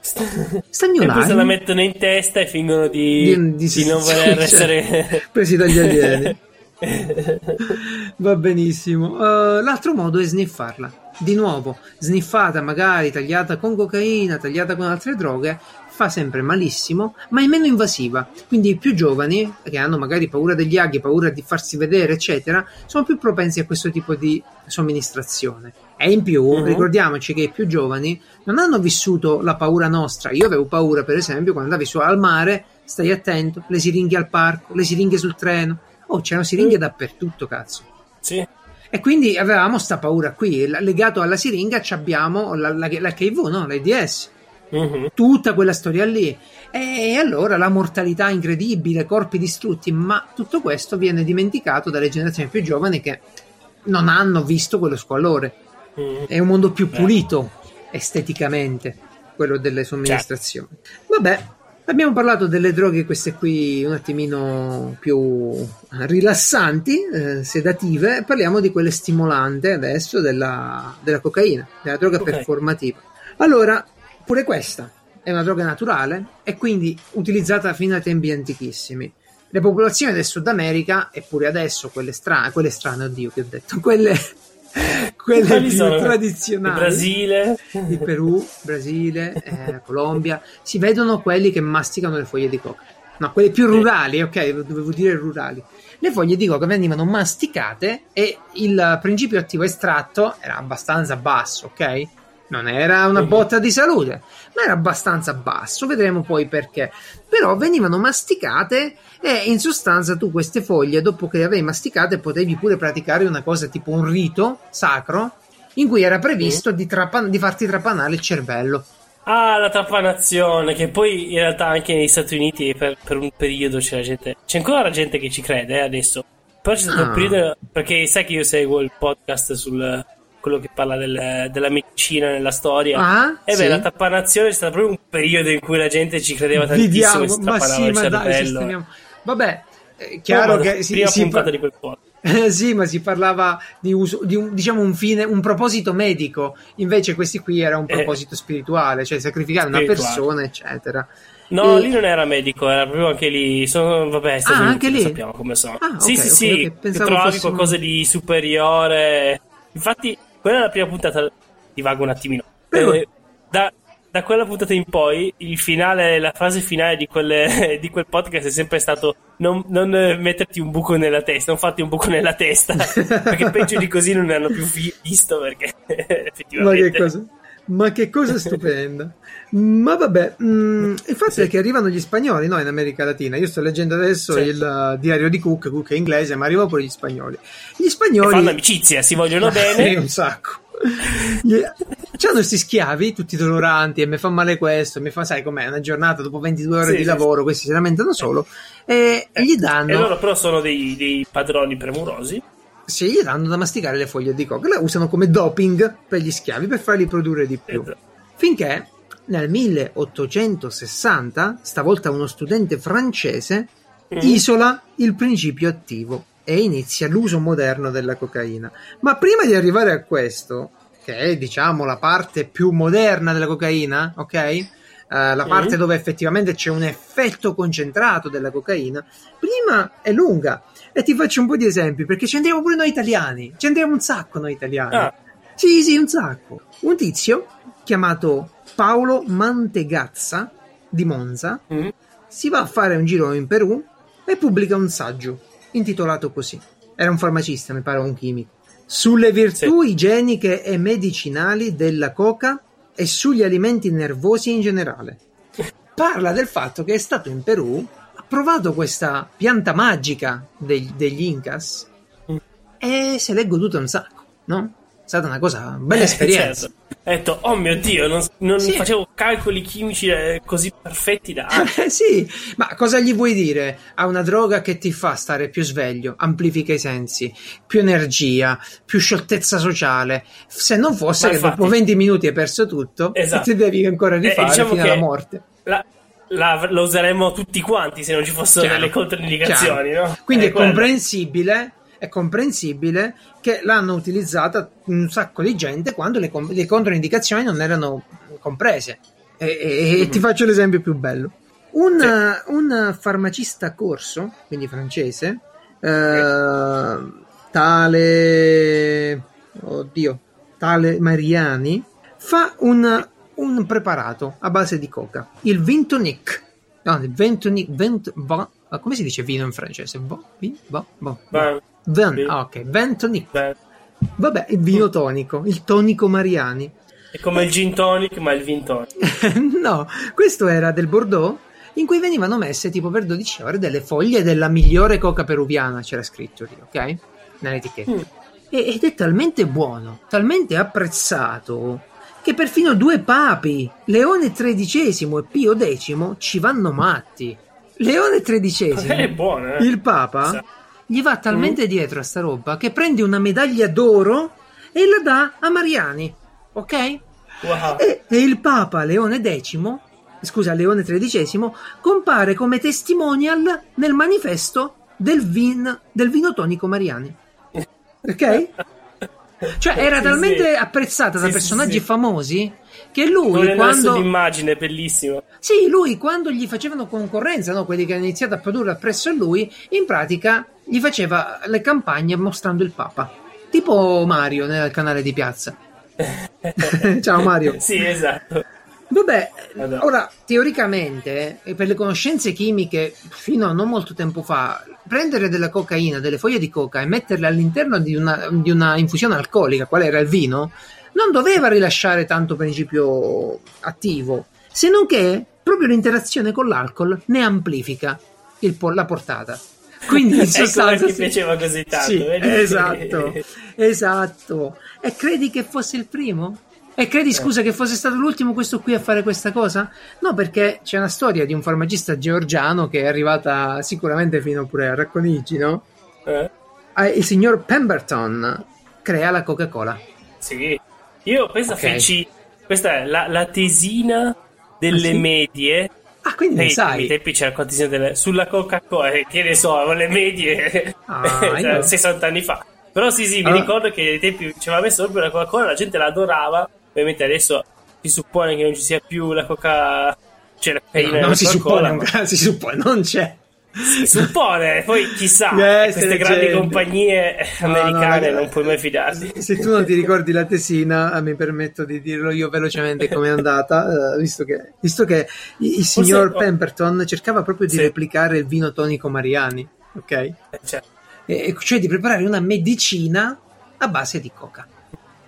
Stagnolari. E poi se la mettono in testa e fingono di, di, di, di non voler cioè, essere presi dagli alieni. Va benissimo. Uh, l'altro modo è sniffarla. Di nuovo, sniffata magari tagliata con cocaina, tagliata con altre droghe, fa sempre malissimo, ma è meno invasiva. Quindi i più giovani, che hanno magari paura degli aghi, paura di farsi vedere, eccetera, sono più propensi a questo tipo di somministrazione. E in più, uh-huh. ricordiamoci che i più giovani non hanno vissuto la paura nostra. Io avevo paura, per esempio, quando andavi su al mare, stai attento, le siringhe al parco, le siringhe sul treno. Oh, c'erano siringhe uh dappertutto, cazzo. Sì. E quindi avevamo sta paura qui. Legato alla siringa abbiamo l'HIV, no? L'AIDS uh-huh. tutta quella storia lì. E allora la mortalità incredibile, corpi distrutti, ma tutto questo viene dimenticato dalle generazioni più giovani che non hanno visto quello squallore. Uh-huh. È un mondo più pulito esteticamente, quello delle somministrazioni. Certo. Vabbè, Abbiamo parlato delle droghe, queste qui un attimino più rilassanti, eh, sedative, parliamo di quelle stimolanti adesso della, della cocaina, della droga okay. performativa. Allora, Pure questa è una droga naturale e quindi utilizzata fino a tempi antichissimi. Le popolazioni del Sud America, eppure adesso quelle strane, quelle strane, oddio che ho detto, quelle, quelle più sono? tradizionali. Il Brasile, il Perù, Brasile, eh, Colombia, si vedono quelli che masticano le foglie di coca. No, quelle più rurali, ok, dovevo dire rurali. Le foglie di coca venivano masticate e il principio attivo estratto era abbastanza basso, ok? Non era una botta di salute, ma era abbastanza basso, vedremo poi perché. Però venivano masticate e in sostanza tu queste foglie, dopo che le avevi masticate, potevi pure praticare una cosa tipo un rito sacro in cui era previsto mm. di, trapan- di farti trapanare il cervello. Ah, la trapanazione, che poi in realtà anche negli Stati Uniti per, per un periodo c'era gente, c'è ancora gente che ci crede eh, adesso. Però c'è stato ah. un periodo, perché sai che io seguo il podcast sul, quello che parla del, della medicina nella storia. Ah, e beh, sì. la tappanazione è stato proprio un periodo in cui la gente ci credeva tantissimo Vediamo, ma sì, ma dai, Vabbè, è chiaro che si, prima si puntata di quel po'. Eh, sì, ma si parlava di, uso, di un, diciamo un fine, un proposito medico, invece questi qui era un eh. proposito eh, spirituale, cioè sacrificare spirituale. una persona, eccetera. No, e... lì non era medico, era proprio anche lì. Sono, vabbè, ah, anche lì sappiamo come sono. Ah, sì, okay, sì, okay, sì. Trovavi fossimo... qualcosa di superiore. Infatti, quella è la prima puntata, divago un attimino. Eh, da, da, quella puntata in poi, il finale, la fase finale di, quelle, di quel podcast è sempre stato non, non, metterti un buco nella testa, non farti un buco nella testa, perché peggio di così non ne hanno più visto, perché effettivamente... Ma che cosa? Ma che cosa stupenda. Ma vabbè, mh, mm, il fatto sì. è che arrivano gli spagnoli no, in America Latina. Io sto leggendo adesso sì. il uh, diario di Cook, Cook è inglese, ma arrivano pure gli spagnoli. Gli spagnoli... E fanno amicizia, si vogliono bene. un sacco. C'hanno questi schiavi tutti doloranti e mi fa male questo, mi fa, sai com'è, una giornata dopo 22 ore sì, di lavoro, questi si lamentano solo e, eh, gli danno... E loro però sono dei, dei padroni premurosi sì, gli danno da masticare le foglie di coca, la usano come doping per gli schiavi per farli produrre di più. Esatto. Finché nel 1860, stavolta uno studente francese, mm. isola il principio attivo e inizia l'uso moderno della cocaina. Ma prima di arrivare a questo, che è diciamo la parte più moderna della cocaina, ok? Uh, la parte mm. dove effettivamente c'è un effetto concentrato della cocaina, prima è lunga e ti faccio un po' di esempi perché ci andiamo pure noi italiani, ci andiamo un sacco noi italiani. Ah. Sì, sì, un sacco. Un tizio chiamato Paolo Mantegazza di Monza mm. si va a fare un giro in Perù e pubblica un saggio intitolato così. Era un farmacista, mi pare, un chimico. Sulle virtù sì. igieniche e medicinali della coca e sugli alimenti nervosi in generale. Parla del fatto che è stato in Perù, provato questa pianta magica degli, degli Incas e se l'è goduta un sacco, no? È stata una cosa, una bella eh, esperienza. Certo. Ho detto, oh mio Dio, non, non sì. facevo calcoli chimici eh, così perfetti da... Eh, sì, ma cosa gli vuoi dire a una droga che ti fa stare più sveglio, amplifica i sensi, più energia, più scioltezza sociale? Se non fosse ma che infatti... dopo 20 minuti hai perso tutto esatto. ti devi ancora eh, rifare eh, diciamo fino alla morte. La, la, lo useremmo tutti quanti se non ci fossero chiaro, delle controindicazioni, no? Quindi è, è comprensibile è comprensibile che l'hanno utilizzata un sacco di gente quando le, le controindicazioni non erano comprese. E, e, e ti mhm. faccio l'esempio più bello. Un, sì. un farmacista corso, quindi francese, eh, tale, oddio, tale Mariani, fa un, un preparato a base di coca, il Vintonic. No, il Vintonic, Vent, va, come si dice vino in francese? Va, va, va, va. Ven, ah, ok, Ventonic. Ben. Vabbè, il vino tonico, il tonico Mariani. È come il gin tonic, ma il vin tonic. no, questo era del Bordeaux in cui venivano messe tipo per 12 ore delle foglie della migliore coca peruviana, c'era scritto lì, ok? Nell'etichetta. Mm. ed è talmente buono, talmente apprezzato, che perfino due papi, Leone XIII e Pio X, ci vanno matti. Leone XIII, è buono, eh? il papa, sì gli va talmente mm. dietro a sta roba che prende una medaglia d'oro e la dà a Mariani, ok? Wow. E, e, il Papa Leone X, scusa, Leone XIII, compare come testimonial nel manifesto del, vin, del vino tonico Mariani. Ok? Cioè, era sì, talmente sì. apprezzata da personaggi famosi che lui non quando l'immagine bellissima sì lui quando gli facevano concorrenza no? quelli che hanno iniziato a produrre presso lui in pratica gli faceva le campagne mostrando il Papa. Tipo Mario nel canale di Piazza. Ciao Mario. Sì esatto Vabbè, ora teoricamente, per le conoscenze chimiche, fino a non molto tempo fa, prendere della cocaina, delle foglie di coca e metterle all'interno di una, di una infusione alcolica, qual era il vino, non doveva rilasciare tanto principio attivo, se non che proprio l'interazione con l'alcol ne amplifica il, la portata. Quindi in ecco sostanza ti piaceva così tanto. Sì, esatto, esatto. E credi che fosse il primo? E credi, eh. scusa, che fosse stato l'ultimo questo qui a fare questa cosa? No, perché c'è una storia di un farmacista georgiano che è arrivata sicuramente fino pure a Racconigi, no? Eh? Ah, il signor Pemberton crea la Coca-Cola. Sì. Io questa okay. feci. Questa è la, la tesina delle ah, sì? medie. Ah, quindi nei, sai. Nei tempi c'era la tesina delle, sulla Coca-Cola, eh, che ne so, le medie ah, cioè, 60 anni fa. Però sì, sì, mi ah. ricordo che ai tempi ci aveva messo proprio la Coca-Cola, la gente la adorava. Ovviamente adesso si suppone che non ci sia più la Coca. Cioè la no, non si suppone, ma... si suppone, non c'è. Si suppone, poi chissà, eh, queste grandi gente. compagnie americane no, no, non puoi mai fidarti. Se tu non ti ricordi la tesina, mi permetto di dirlo io velocemente come è andata, uh, visto, che, visto che il signor Forse, Pemberton cercava proprio di sì. replicare il vino tonico Mariani, ok? Eh, certo. e, cioè di preparare una medicina a base di coca,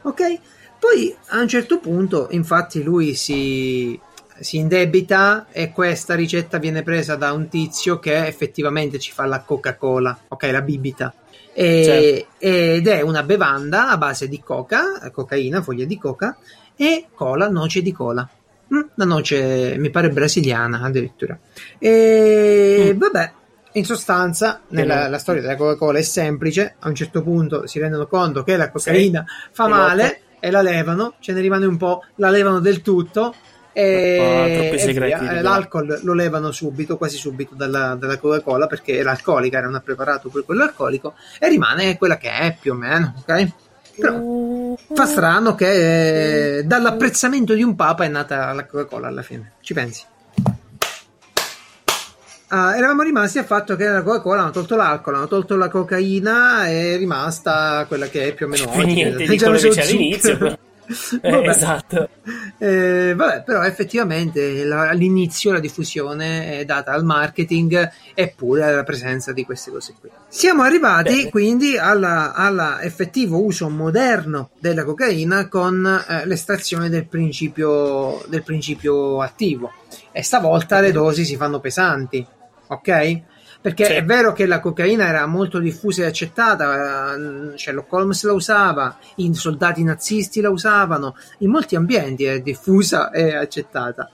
ok? Poi a un certo punto, infatti, lui si si indebita e questa ricetta viene presa da un tizio che effettivamente ci fa la Coca-Cola, ok, la bibita. E, certo. Ed è una bevanda a base di coca, cocaina, foglie di coca e cola, noce di cola. Mm, la noce mi pare brasiliana addirittura. E mm. vabbè, in sostanza, nella la storia della Coca-Cola è semplice. A un certo punto si rendono conto che la cocaina sì. fa male e la levano, ce ne rimane un po', la levano del tutto e, oh, e l'alcol lo levano subito, quasi subito dalla, dalla, Coca-Cola perché era alcolica, era un preparato per quello alcolico e rimane quella che è più o meno, ok? Però fa strano che eh, dall'apprezzamento di un papa è nata la Coca-Cola alla fine, ci pensi? Uh, eravamo rimasti al fatto che la Coca-Cola hanno tolto l'alcol, hanno tolto la cocaina e è rimasta quella che è più o meno oggi. Niente di quello che c'è all'inizio. Eh, esatto. Eh, vabbè, però effettivamente la, all'inizio la diffusione è data al marketing eppure alla presenza di queste cose qui. Siamo arrivati Bene. quindi all'effettivo uso moderno della cocaina con eh, l'estrazione del principio, del principio attivo e stavolta le dosi si fanno pesanti, ok? Perché sì. è vero che la cocaina era molto diffusa e accettata, eh, Sherlock Holmes la usava, i soldati nazisti la usavano, in molti ambienti è diffusa e accettata.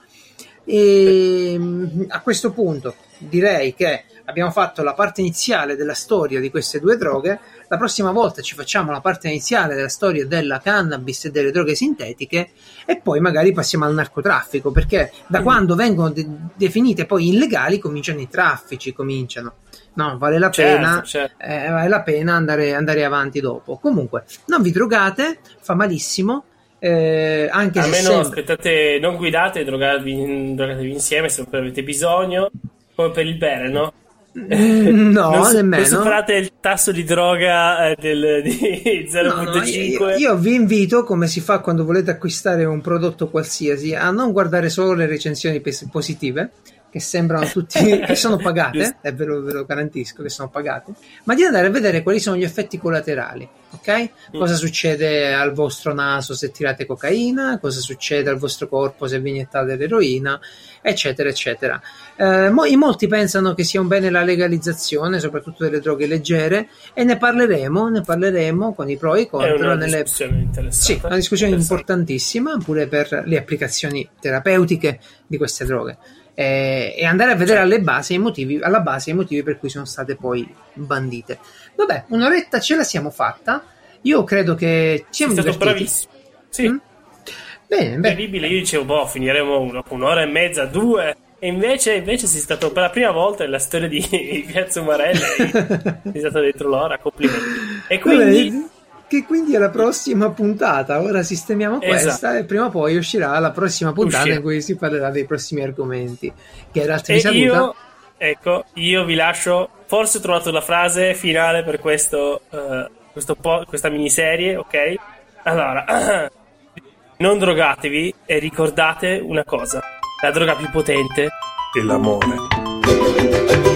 E mm, a questo punto direi che abbiamo fatto la parte iniziale della storia di queste due droghe. La prossima volta ci facciamo la parte iniziale della storia della cannabis e delle droghe sintetiche e poi magari passiamo al narcotraffico perché da mm. quando vengono de- definite poi illegali cominciano i traffici, cominciano. No, vale la certo, pena, certo. Eh, vale la pena andare, andare avanti dopo. Comunque, non vi drogate, fa malissimo. Eh, anche Almeno se sempre... aspettate, non guidate, drogatevi, drogatevi insieme se avete bisogno, come per il bere, no? Mm, no, non, nemmeno. Non superate il tasso di droga eh, del, di 0.5. No, no, io, io, vi invito, come si fa quando volete acquistare un prodotto qualsiasi, a non guardare solo le recensioni positive, che sembrano tutti che sono pagate, e ve lo, ve lo garantisco che sono pagate, ma di andare a vedere quali sono gli effetti collaterali, ok? Mm. Cosa succede al vostro naso se tirate cocaina, cosa succede al vostro corpo se vi iniettate l'eroina, eccetera, eccetera. Eh, mo- molti pensano che sia un bene la legalizzazione, soprattutto delle droghe leggere, e ne parleremo, ne parleremo con i pro e i contro. È una nelle... discussione interessante. Sì, una discussione importantissima pure per le applicazioni terapeutiche di queste droghe eh, e andare a vedere alle basi, motivi, alla base i motivi per cui sono state poi bandite. Vabbè, un'oretta ce la siamo fatta. Io credo che ci siamo stato bravissimo. Sì. Mm? Bene. Incredibile, io dicevo, boh, finiremo uno, un'ora e mezza, due. E invece, invece sei stato per la prima volta nella storia di Piazza Umarelli, sei stato dentro l'ora, complimenti. E quindi... Che quindi è la prossima puntata. Ora sistemiamo questa esatto. e prima o poi uscirà la prossima puntata Uscirà. in cui si parlerà dei prossimi argomenti. Che Geralt vi saluta. Io, ecco, io vi lascio. Forse ho trovato la frase finale per questo, uh, questo po- questa miniserie, ok? Allora, non drogatevi e ricordate una cosa: la droga più potente è l'amore.